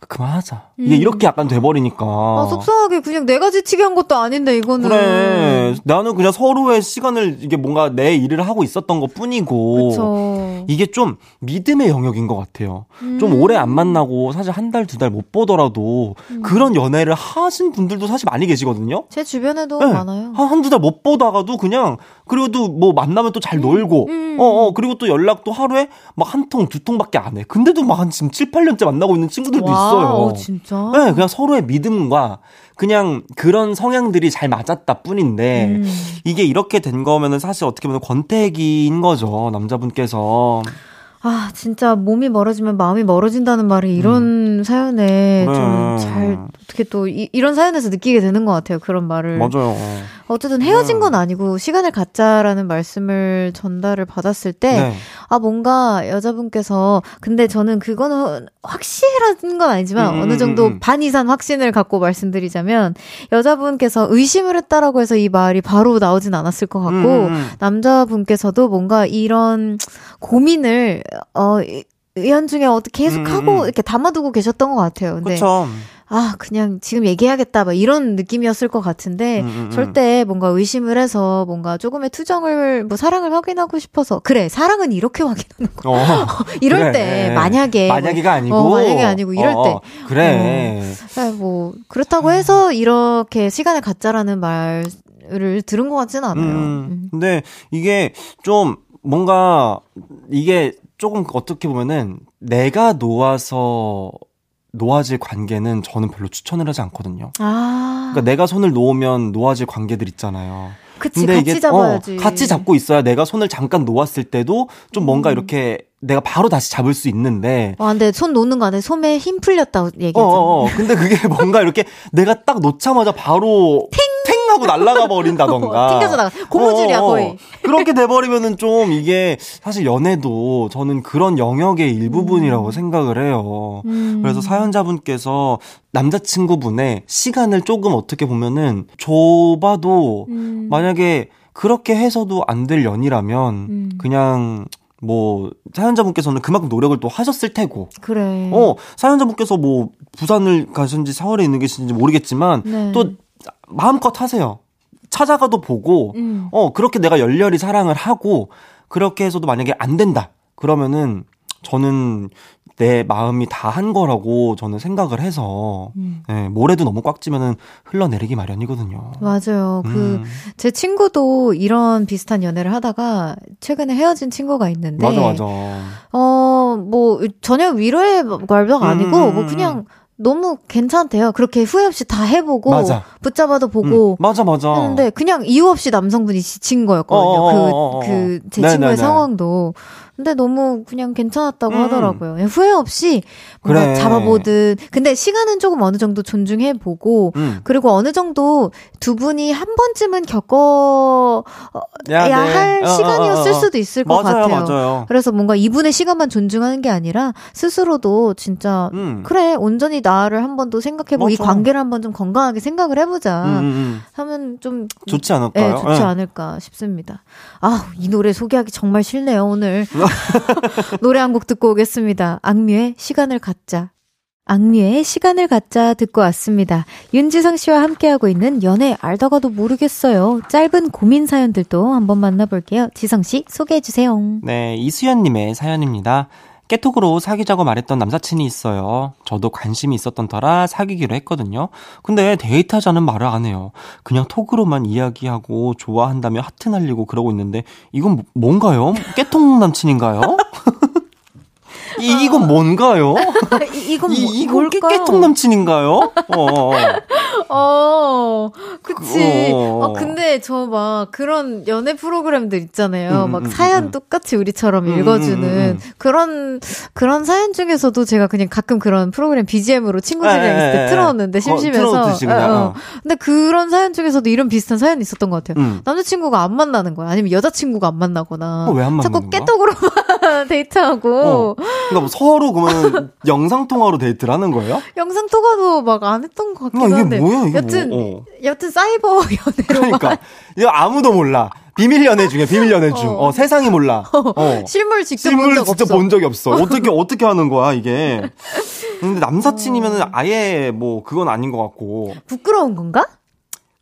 그만하자. 이게 음. 이렇게 약간 돼버리니까. 아, 속상하게 그냥 내가 지치게 한 것도 아닌데, 이거는. 그래. 나는 그냥 서로의 시간을, 이게 뭔가 내 일을 하고 있었던 것 뿐이고. 그쵸. 이게 좀 믿음의 영역인 것 같아요. 음. 좀 오래 안 만나고 사실 한 달, 두 달 못 보더라도 음. 그런 연애를 하신 분들도 사실 많이 계시거든요. 제 주변에도 네. 많아요. 한, 두달 못 보다가도 그냥, 그리고 뭐 만나면 또 잘 놀고, 음. 어, 어, 그리고 또 연락도 하루에 막 한 통, 두 통밖에 안 해. 근데도 막 한 지금 7, 8년째 만나고 있는 친구들도 와. 있어 요. 어, 진짜? 네, 그냥 서로의 믿음과 그냥 그런 성향들이 잘 맞았다 뿐인데 음. 이게 이렇게 된 거면은 사실 어떻게 보면 권태기인 거죠 남자분께서. 아, 진짜 몸이 멀어지면 마음이 멀어진다는 말이 이런 음. 사연에 그래. 좀잘 어떻게 또 이, 런 사연에서 느끼게 되는 것 같아요. 그런 말을. 맞아요. 어쨌든 헤어진 건 아니고 시간을 갖자라는 말씀을 전달을 받았을 때, 네. 아, 뭔가 여자분께서, 근데 저는 그거는 확실한 건 아니지만 음, 어느 정도 음, 음. 반 이상 확신을 갖고 말씀드리자면, 여자분께서 의심을 했다라고 해서 이 말이 바로 나오진 않았을 것 같고, 음, 음. 남자분께서도 뭔가 이런 고민을, 어, 의연 중에 어떻게 계속 하고 음, 이렇게 담아두고 계셨던 것 같아요. 근데 그쵸. 아, 그냥 지금 얘기해야겠다, 막 이런 느낌이었을 것 같은데, 음, 음, 음. 절대 뭔가 의심을 해서 뭔가 조금의 투정을, 뭐 사랑을 확인하고 싶어서, 그래, 사랑은 이렇게 확인하는 거. 어, 이럴 그래. 때, 만약에. 뭐, 아니고. 어, 만약에 아니고, 이럴 어, 때. 그래. 어, 뭐, 그렇다고 해서 이렇게 시간을 갖자라는 말을 들은 것 같지는 않아요. 음, 음. 근데 이게 좀 뭔가, 이게 조금 어떻게 보면은 내가 놓아서 놓아질 관계는 저는 별로 추천을 하지 않거든요. 아. 그러니까 내가 손을 놓으면 놓아질 관계들 있잖아요. 그치, 근데 같이 이게 잡아야지. 어, 같이 잡고 있어야 내가 손을 잠깐 놓았을 때도 좀 뭔가 음. 이렇게 내가 바로 다시 잡을 수 있는데. 와, 근데 손 놓는 거 안에 손에 힘 풀렸다고 얘기하잖아. 어, 어, 어. 근데 그게 뭔가 이렇게 내가 딱 놓자마자 바로 탱! 탱 하고 날아가 버린다던가. 튕겨져 나가. 고무줄이야, 어, 어, 거의. 그렇게 돼버리면은 좀 이게 사실 연애도 저는 그런 영역의 일부분이라고 음. 생각을 해요. 음. 그래서 사연자분께서 남자친구분의 시간을 조금 어떻게 보면은 줘봐도 음. 만약에 그렇게 해서도 안 될 연이라면 음. 그냥 뭐 사연자분께서는 그만큼 노력을 또 하셨을 테고. 그래. 어 사연자분께서 뭐 부산을 가셨는지 서울에 있는 계신지 모르겠지만 네. 또 마음껏 하세요. 찾아가도 보고 음. 어 그렇게 내가 열렬히 사랑을 하고 그렇게 해서도 만약에 안 된다. 그러면은 저는 내 마음이 다 한 거라고 저는 생각을 해서 음. 네, 모래도 너무 꽉 찌면은 흘러내리기 마련이거든요. 맞아요. 그 음. 그제 친구도 이런 비슷한 연애를 하다가 최근에 헤어진 친구가 있는데 맞아 맞아. 어뭐 전혀 위로의 말도 아니고 음, 음, 뭐 그냥 너무 괜찮대요. 그렇게 후회 없이 다 해보고 맞아. 붙잡아도 보고 음, 맞아 맞아. 했는데 그냥 이유 없이 남성분이 지친 거였거든요. 그그 제 친구의 상황도. 근데 너무 그냥 괜찮았다고 음. 하더라고요. 후회 없이 뭔가 그래. 잡아보듯. 근데 시간은 조금 어느 정도 존중해 보고 음. 그리고 어느 정도 두 분이 한 번쯤은 겪어야 할 네. 시간이었을 어, 어, 어. 수도 있을 것 맞아요, 같아요. 맞아요. 그래서 뭔가 이분의 시간만 존중하는 게 아니라 스스로도 진짜 음. 그래 온전히 나를 한 번 더 생각해보고 이 관계를 한 번 좀 건강하게 생각을 해보자 음, 음, 음. 하면 좀 좋지 않을까요? 네, 좋지 네. 않을까 싶습니다. 아 이 노래 소개하기 정말 싫네요 오늘. 노래 한 곡 듣고 오겠습니다. 악뮤의 시간을 갖자. 악뮤의 시간을 갖자 듣고 왔습니다. 윤지성 씨와 함께하고 있는 연애 알다가도 모르겠어요. 짧은 고민 사연들도 한번 만나볼게요. 지성 씨 소개해주세요. 네, 이수연님의 사연입니다. 깨톡으로 사귀자고 말했던 남사친이 있어요. 저도 관심이 있었던 터라 사귀기로 했거든요. 근데 데이트하자는 말을 안 해요. 그냥 톡으로만 이야기하고 좋아한다며 하트 날리고 그러고 있는데 이건 뭐, 뭔가요? 깨톡 남친인가요? 이, 이건 뭔가요? 이, 이건 이, 이건 깨통 남친인가요? 어. 어, 그치. 어. 아, 근데 저 막 그런 연애 프로그램들 있잖아요. 음, 막 음, 사연 음, 똑같이 우리처럼 음, 읽어주는 음, 음, 그런, 그런 사연 중에서도 제가 그냥 가끔 그런 프로그램 BGM으로 친구들이랑 있을 때 틀어놓는데 심심해서. 어, 어. 근데 그런 사연 중에서도 이런 비슷한 사연이 있었던 것 같아요. 남자친구가 안 만나는 거야. 아니면 여자친구가 안 만나거나. 어, 왜안 만나는 자꾸 깨떡으로만 데이트하고. 어. 그러니까 뭐 서로 그러면 영상 통화로 데이트를 하는 거예요? 영상 통화도 막 안 했던 것 같긴 아, 한데. 뭐야, 이게 여튼 뭐, 어. 여튼 사이버 연애로. 그러니까 이거 아무도 몰라. 비밀 연애 중에 비밀 연애 중. 어, 어 세상이 몰라. 어. 실물 직접 실물 본 직접 본 적이 없어. 어떻게 어떻게 하는 거야 이게? 근데 남사친이면은 어. 아예 뭐 그건 아닌 것 같고. 부끄러운 건가?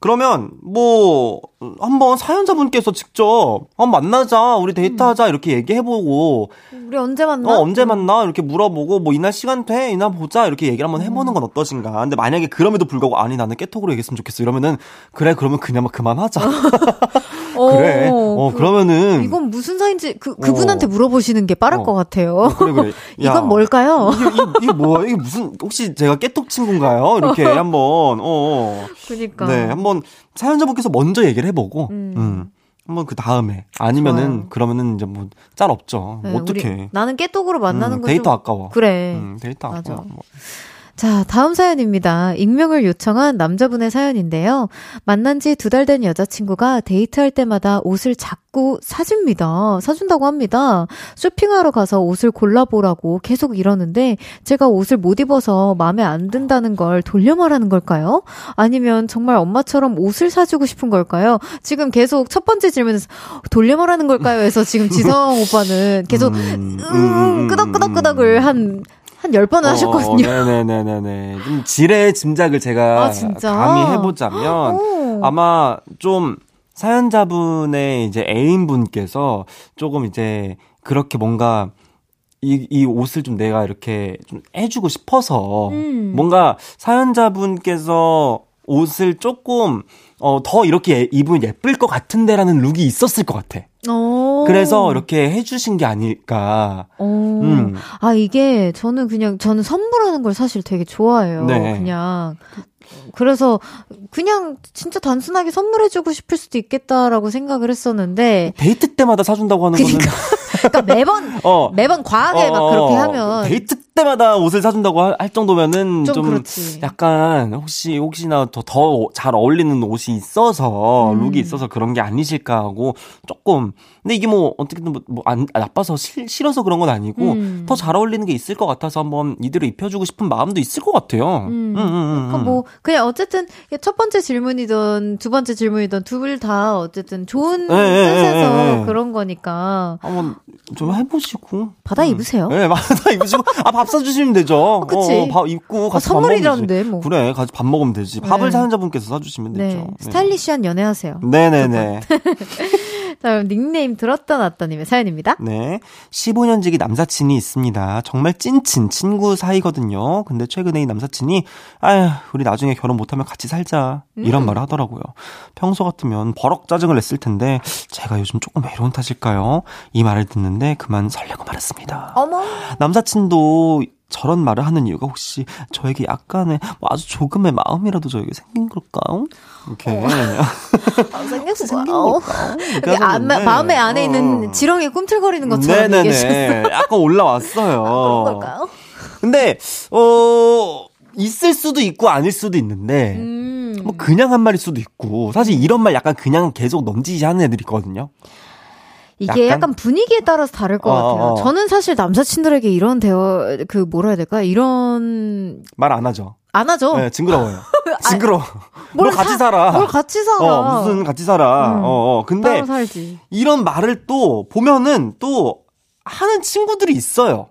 그러면 뭐 한번 사연자분께서 직접 한번 만나자 우리 데이트하자 음. 이렇게 얘기해보고. 우리 언제 만나? 어 언제 만나? 이렇게 물어보고 뭐 이날 시간 돼? 이날 보자 이렇게 얘기를 한번 해보는 건 어떠신가. 근데 만약에 그럼에도 불구하고 아니 나는 깨톡으로 얘기했으면 좋겠어. 이러면은 그래 그러면 그냥 그만하자 그래 어, 그, 그러면은 이건 무슨 사이인지 그 그분한테 어. 물어보시는 게 빠를 어. 것 같아요 어, 그래 그래 이건 뭘까요? 이게, 이게 뭐야 이게 무슨 혹시 제가 깨톡 친구인가요? 이렇게 한번 어 그니까 네 한번 사연자분께서 먼저 얘기를 해보고, 음. 음. 한번 그 다음에 아니면은 좋아요. 그러면은 이제 뭐 짤 없죠. 네, 어떻게? 나는 깨톡으로 만나는 음, 건 데이터 좀... 아까워. 그래. 음, 데이터. 아까워. 뭐. 자, 다음 사연입니다. 익명을 요청한 남자분의 사연인데요. 만난 지 두 달 된 여자친구가 데이트할 때마다 옷을 자꾸 사줍니다. 사준다고 합니다. 쇼핑하러 가서 옷을 골라보라고 계속 이러는데 제가 옷을 못 입어서 마음에 안 든다는 걸 돌려 말하는 걸까요? 아니면 정말 엄마처럼 옷을 사주고 싶은 걸까요? 지금 계속 첫 번째 질문에서 돌려 말하는 걸까요? 해서 지금 지성 오빠는 계속 음, 음, 음, 끄덕끄덕끄덕을 한 한 10번은 어, 하셨거든요. 네네네네네. 좀 지레 짐작을 제가 아, 감히 해보자면, 오. 아마 좀 사연자분의 이제 애인분께서 조금 이제 그렇게 뭔가 이, 이 옷을 좀 내가 이렇게 좀 해주고 싶어서 음. 뭔가 사연자분께서 옷을 조금 어, 더 이렇게 입으면 예쁠 것 같은데라는 look이 있었을 것 같아. 오. 그래서 이렇게 해주신 게 아닐까. 음. 아, 이게 저는 그냥, 저는 선물하는 걸 사실 되게 좋아해요. 네. 그냥. 그래서 그냥 진짜 단순하게 선물해주고 싶을 수도 있겠다라고 생각을 했었는데. 데이트 때마다 사준다고 하는 그러니까. 거는. 그러니까 매번 어. 매번 과하게 어, 막 그렇게 하면 데이트 때마다 옷을 사준다고 할, 정도면은 좀, 좀 약간 혹시 혹시나 더 더 잘 어울리는 옷이 있어서 음. 룩이 있어서 그런 게 아니실까 하고 조금 근데 이게 뭐 어떻게든 뭐, 뭐 안, 나빠서 싫, 싫어서 그런 건 아니고 음. 더잘 어울리는 게 있을 것 같아서 한번 이대로 입혀주고 싶은 마음도 있을 것 같아요. 음. 음, 음, 음 그러니까 뭐 그냥 어쨌든 첫 번째 질문이든 두 번째 질문이든 둘 다 어쨌든 좋은 네, 뜻에서 네, 네, 그런 거니까 한번 좀 해보시고 받아 입으세요. 네, 받아 입으시고 아밥 사주시면 되죠. 그치. 어, 밥 입고 같이 아, 선물이라는데 뭐 그래 같이 밥 먹으면 되지. 밥을 네. 사연자분께서 사주시면 되죠. 네. 스타일리시한 연애하세요. 네네네. 자, 닉네임 들었다 놨다님의 사연입니다. 네. 15년지기 남사친이 있습니다. 정말 찐친 친구 사이거든요. 근데 최근에 이 남사친이, 아휴, 우리 나중에 결혼 못하면 같이 살자. 이런 음. 말을 하더라고요. 평소 같으면 버럭 짜증을 냈을 텐데, 제가 요즘 조금 외로운 탓일까요? 이 말을 듣는데 그만 설레고 말았습니다. 어머. 남사친도 저런 말을 하는 이유가 혹시 저에게 약간의 뭐 아주 조금의 마음이라도 저에게 생긴 걸까요? 이렇게 어. 아, 생겼어. 생긴 걸까? 안, 마음의 안에 어. 있는 지렁이 꿈틀거리는 것처럼 네네네. 얘기하셨어요. 약간 올라왔어요. 아, 그런 걸까요? 근데 어 있을 수도 있고 아닐 수도 있는데 음. 뭐 그냥 한 말일 수도 있고 사실 이런 말 약간 그냥 계속 넘지시하는 애들이 있거든요. 이게 약간, 약간 분위기에 따라서 다를 것 어, 같아요. 어. 저는 사실 남자친들에게 이런 대화, 그 뭐라 해야 될까? 이런. 말 안 하죠. 안 하죠. 네, 징그러워요. 징그러워. 뭘 같이 살아. 뭘 같이 살아. 어, 무슨 같이 살아. 음, 어, 어. 근데 이런 말을 또 보면은 또 하는 친구들이 있어요.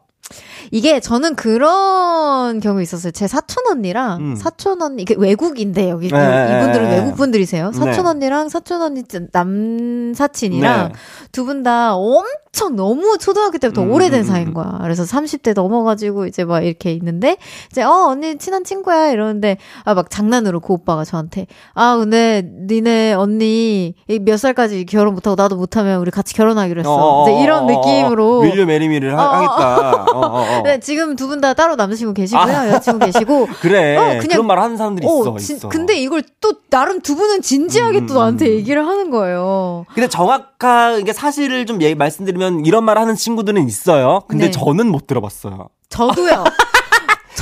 이게 저는 그런 경우 있었어요. 제 사촌 언니랑 음. 사촌 언니 이게 외국인데 여기 네, 이분들은 네, 외국 분들이세요. 사촌 네. 언니랑 사촌 언니 남 사친이랑 네. 두분 다 엄청 너무 초등학교 때부터 음, 오래된 음, 음, 사이인 거야. 그래서 30대 넘어가지고 이제 막 이렇게 있는데 이제 어 언니 친한 친구야 이러는데 아 막 장난으로 그 오빠가 저한테 아 근데 니네 언니 몇 살까지 결혼 못하고 나도 못하면 우리 같이 결혼하기로 했어. 어, 이제 이런 느낌으로 Will you marry me를 하, 겠다 어, 어, 어. 네, 지금 두 분 다 따로 남자친구 계시고요. 아. 여자친구 계시고. 그래. 어, 그냥, 그런 말 하는 사람들이 어, 있어, 진, 있어. 근데 이걸 또 나름 두 분은 진지하게 음, 또 나한테 음. 얘기를 하는 거예요. 근데 정확한 게 사실을 좀 얘기 말씀드리면 이런 말 하는 친구들은 있어요. 근데 네. 저는 못 들어봤어요. 저도요.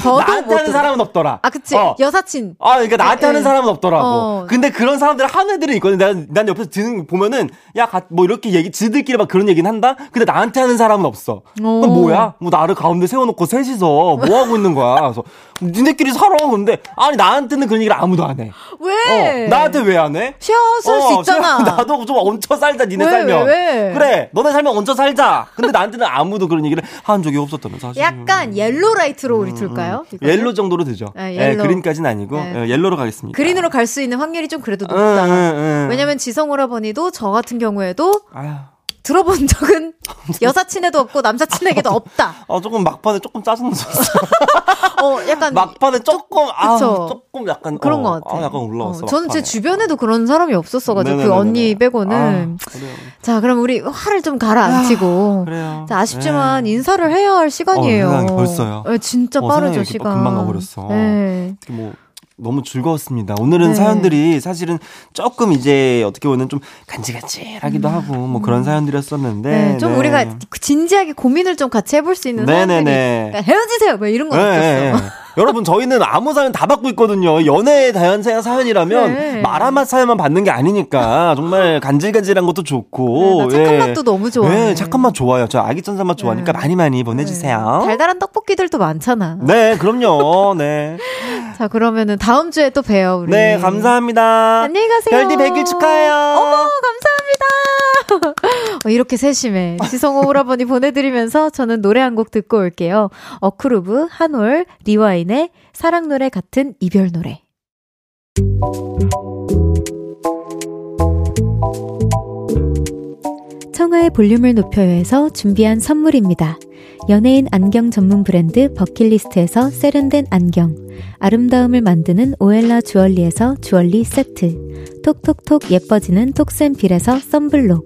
저도 나한테 하는 사람은 없더라. 아, 그치. 어. 여사친. 아, 그러니까 나한테 네, 하는 네. 사람은 없더라고. 어. 근데 그런 사람들 하는 애들은 있거든. 난, 난 옆에서 듣는, 보면은, 야, 가, 뭐 이렇게 얘기, 지들끼리 막 그런 얘기는 한다? 근데 나한테 하는 사람은 없어. 그럼 뭐야? 뭐 나를 가운데 세워놓고 셋이서 뭐 하고 있는 거야. 그래서, 니네끼리 살아. 근데, 아니, 나한테는 그런 얘기를 아무도 안 해. 왜? 어, 나한테 왜 안 해? 쉬어서 어, 수 있잖아. 나도 좀 얹혀 살자, 니네 왜, 살면. 왜, 왜? 그래, 너네 살면 얹혀 살자. 근데 나한테는 아무도 그런 얘기를 한 적이 없었다면 사실. 약간 yellow light로 우리 둘까요? 음, yellow 정도로 되죠. 아, 예, green까지는 아니고 네. yellow로 가겠습니다. green으로 갈 수 있는 확률이 좀 그래도 높다. 음, 음, 음. 왜냐면 지성 오라버니도 저 같은 경우에도 아유. 들어본 적은 여사친에도 없고 남사친에게도 없다. 어 조금 막판에 조금 짜증났었어. 어 약간 막판에 조금 아 조금 약간 그런 어, 것 같아. 아, 약간 올라왔어. 어, 저는 제 주변에도 그런 사람이 없었어가지고 그 언니 빼고는. 아, 자 그럼 우리 화를 좀 가라앉히고. 아. 자 아쉽지만 네. 인사를 해야 할 시간이에요. 어, 벌써요. 네, 진짜 어, 빠르죠 시간. 금방 가버렸어. 네. 뭐 너무 즐거웠습니다. 오늘은 네. 사연들이 사실은 조금 이제 어떻게 보면 좀 간지간지하기도 음. 하고 뭐 그런 사연들이었었는데 네, 좀 네. 우리가 진지하게 고민을 좀 같이 해볼 수 있는 사연들이 그러니까 헤어지세요 뭐 이런 건 네, 없었어. 여러분 저희는 아무 사연 다 받고 있거든요. 연애 다연생 사연이라면 네. 말 한마디 사연만 받는 게 아니니까 정말 간질간질한 것도 좋고 네, 착한 예. 맛도 너무 좋아요. 네, 착한 맛 좋아요. 저 아기 천사 맛 좋아하니까 네. 많이 많이 보내주세요. 네. 달달한 떡볶이들도 많잖아. 네, 그럼요. 네. 자 그러면은 다음 주에 또 봬요 우리. 네, 감사합니다. 안녕히 가세요. 별디 100일 축하해요. 어머 감사합니다. 어, 이렇게 세심해. 지성 오라버니 보내드리면서 저는 노래 한 곡 듣고 올게요. 어크루브, 한올, 리와인의 사랑 노래 같은 이별 노래. 청하의 볼륨을 높여요에서 준비한 선물입니다. 연예인 안경 전문 브랜드 버킷리스트에서 세련된 안경, 아름다움을 만드는 오엘라 주얼리에서 주얼리 세트, 톡톡톡 예뻐지는 톡센필에서 썬블록,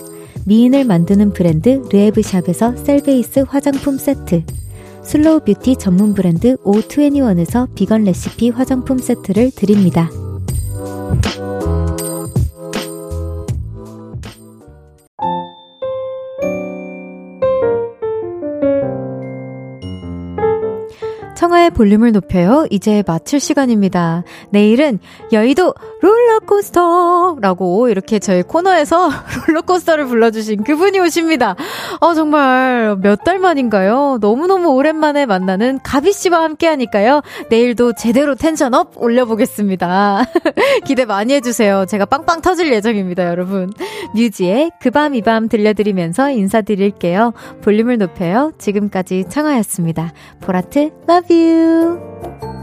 미인을 만드는 브랜드 르에브샵에서 셀베이스 화장품 세트, 슬로우 뷰티 전문 브랜드 O21에서 비건 레시피 화장품 세트를 드립니다. 청하의 볼륨을 높여요. 이제 마칠 시간입니다. 내일은 여의도 롤러코스터 라고 이렇게 저희 코너에서 롤러코스터를 불러주신 그분이 오십니다. 어, 정말 몇 달 만인가요? 너무너무 오랜만에 만나는 가비씨와 함께 하니까요. 내일도 제대로 tension up 올려보겠습니다. 기대 많이 해주세요. 제가 빵빵 터질 예정입니다, 여러분. 뮤지의 그 밤 이 밤 들려드리면서 인사드릴게요. 볼륨을 높여요. 지금까지 청하였습니다. 보라트, love you.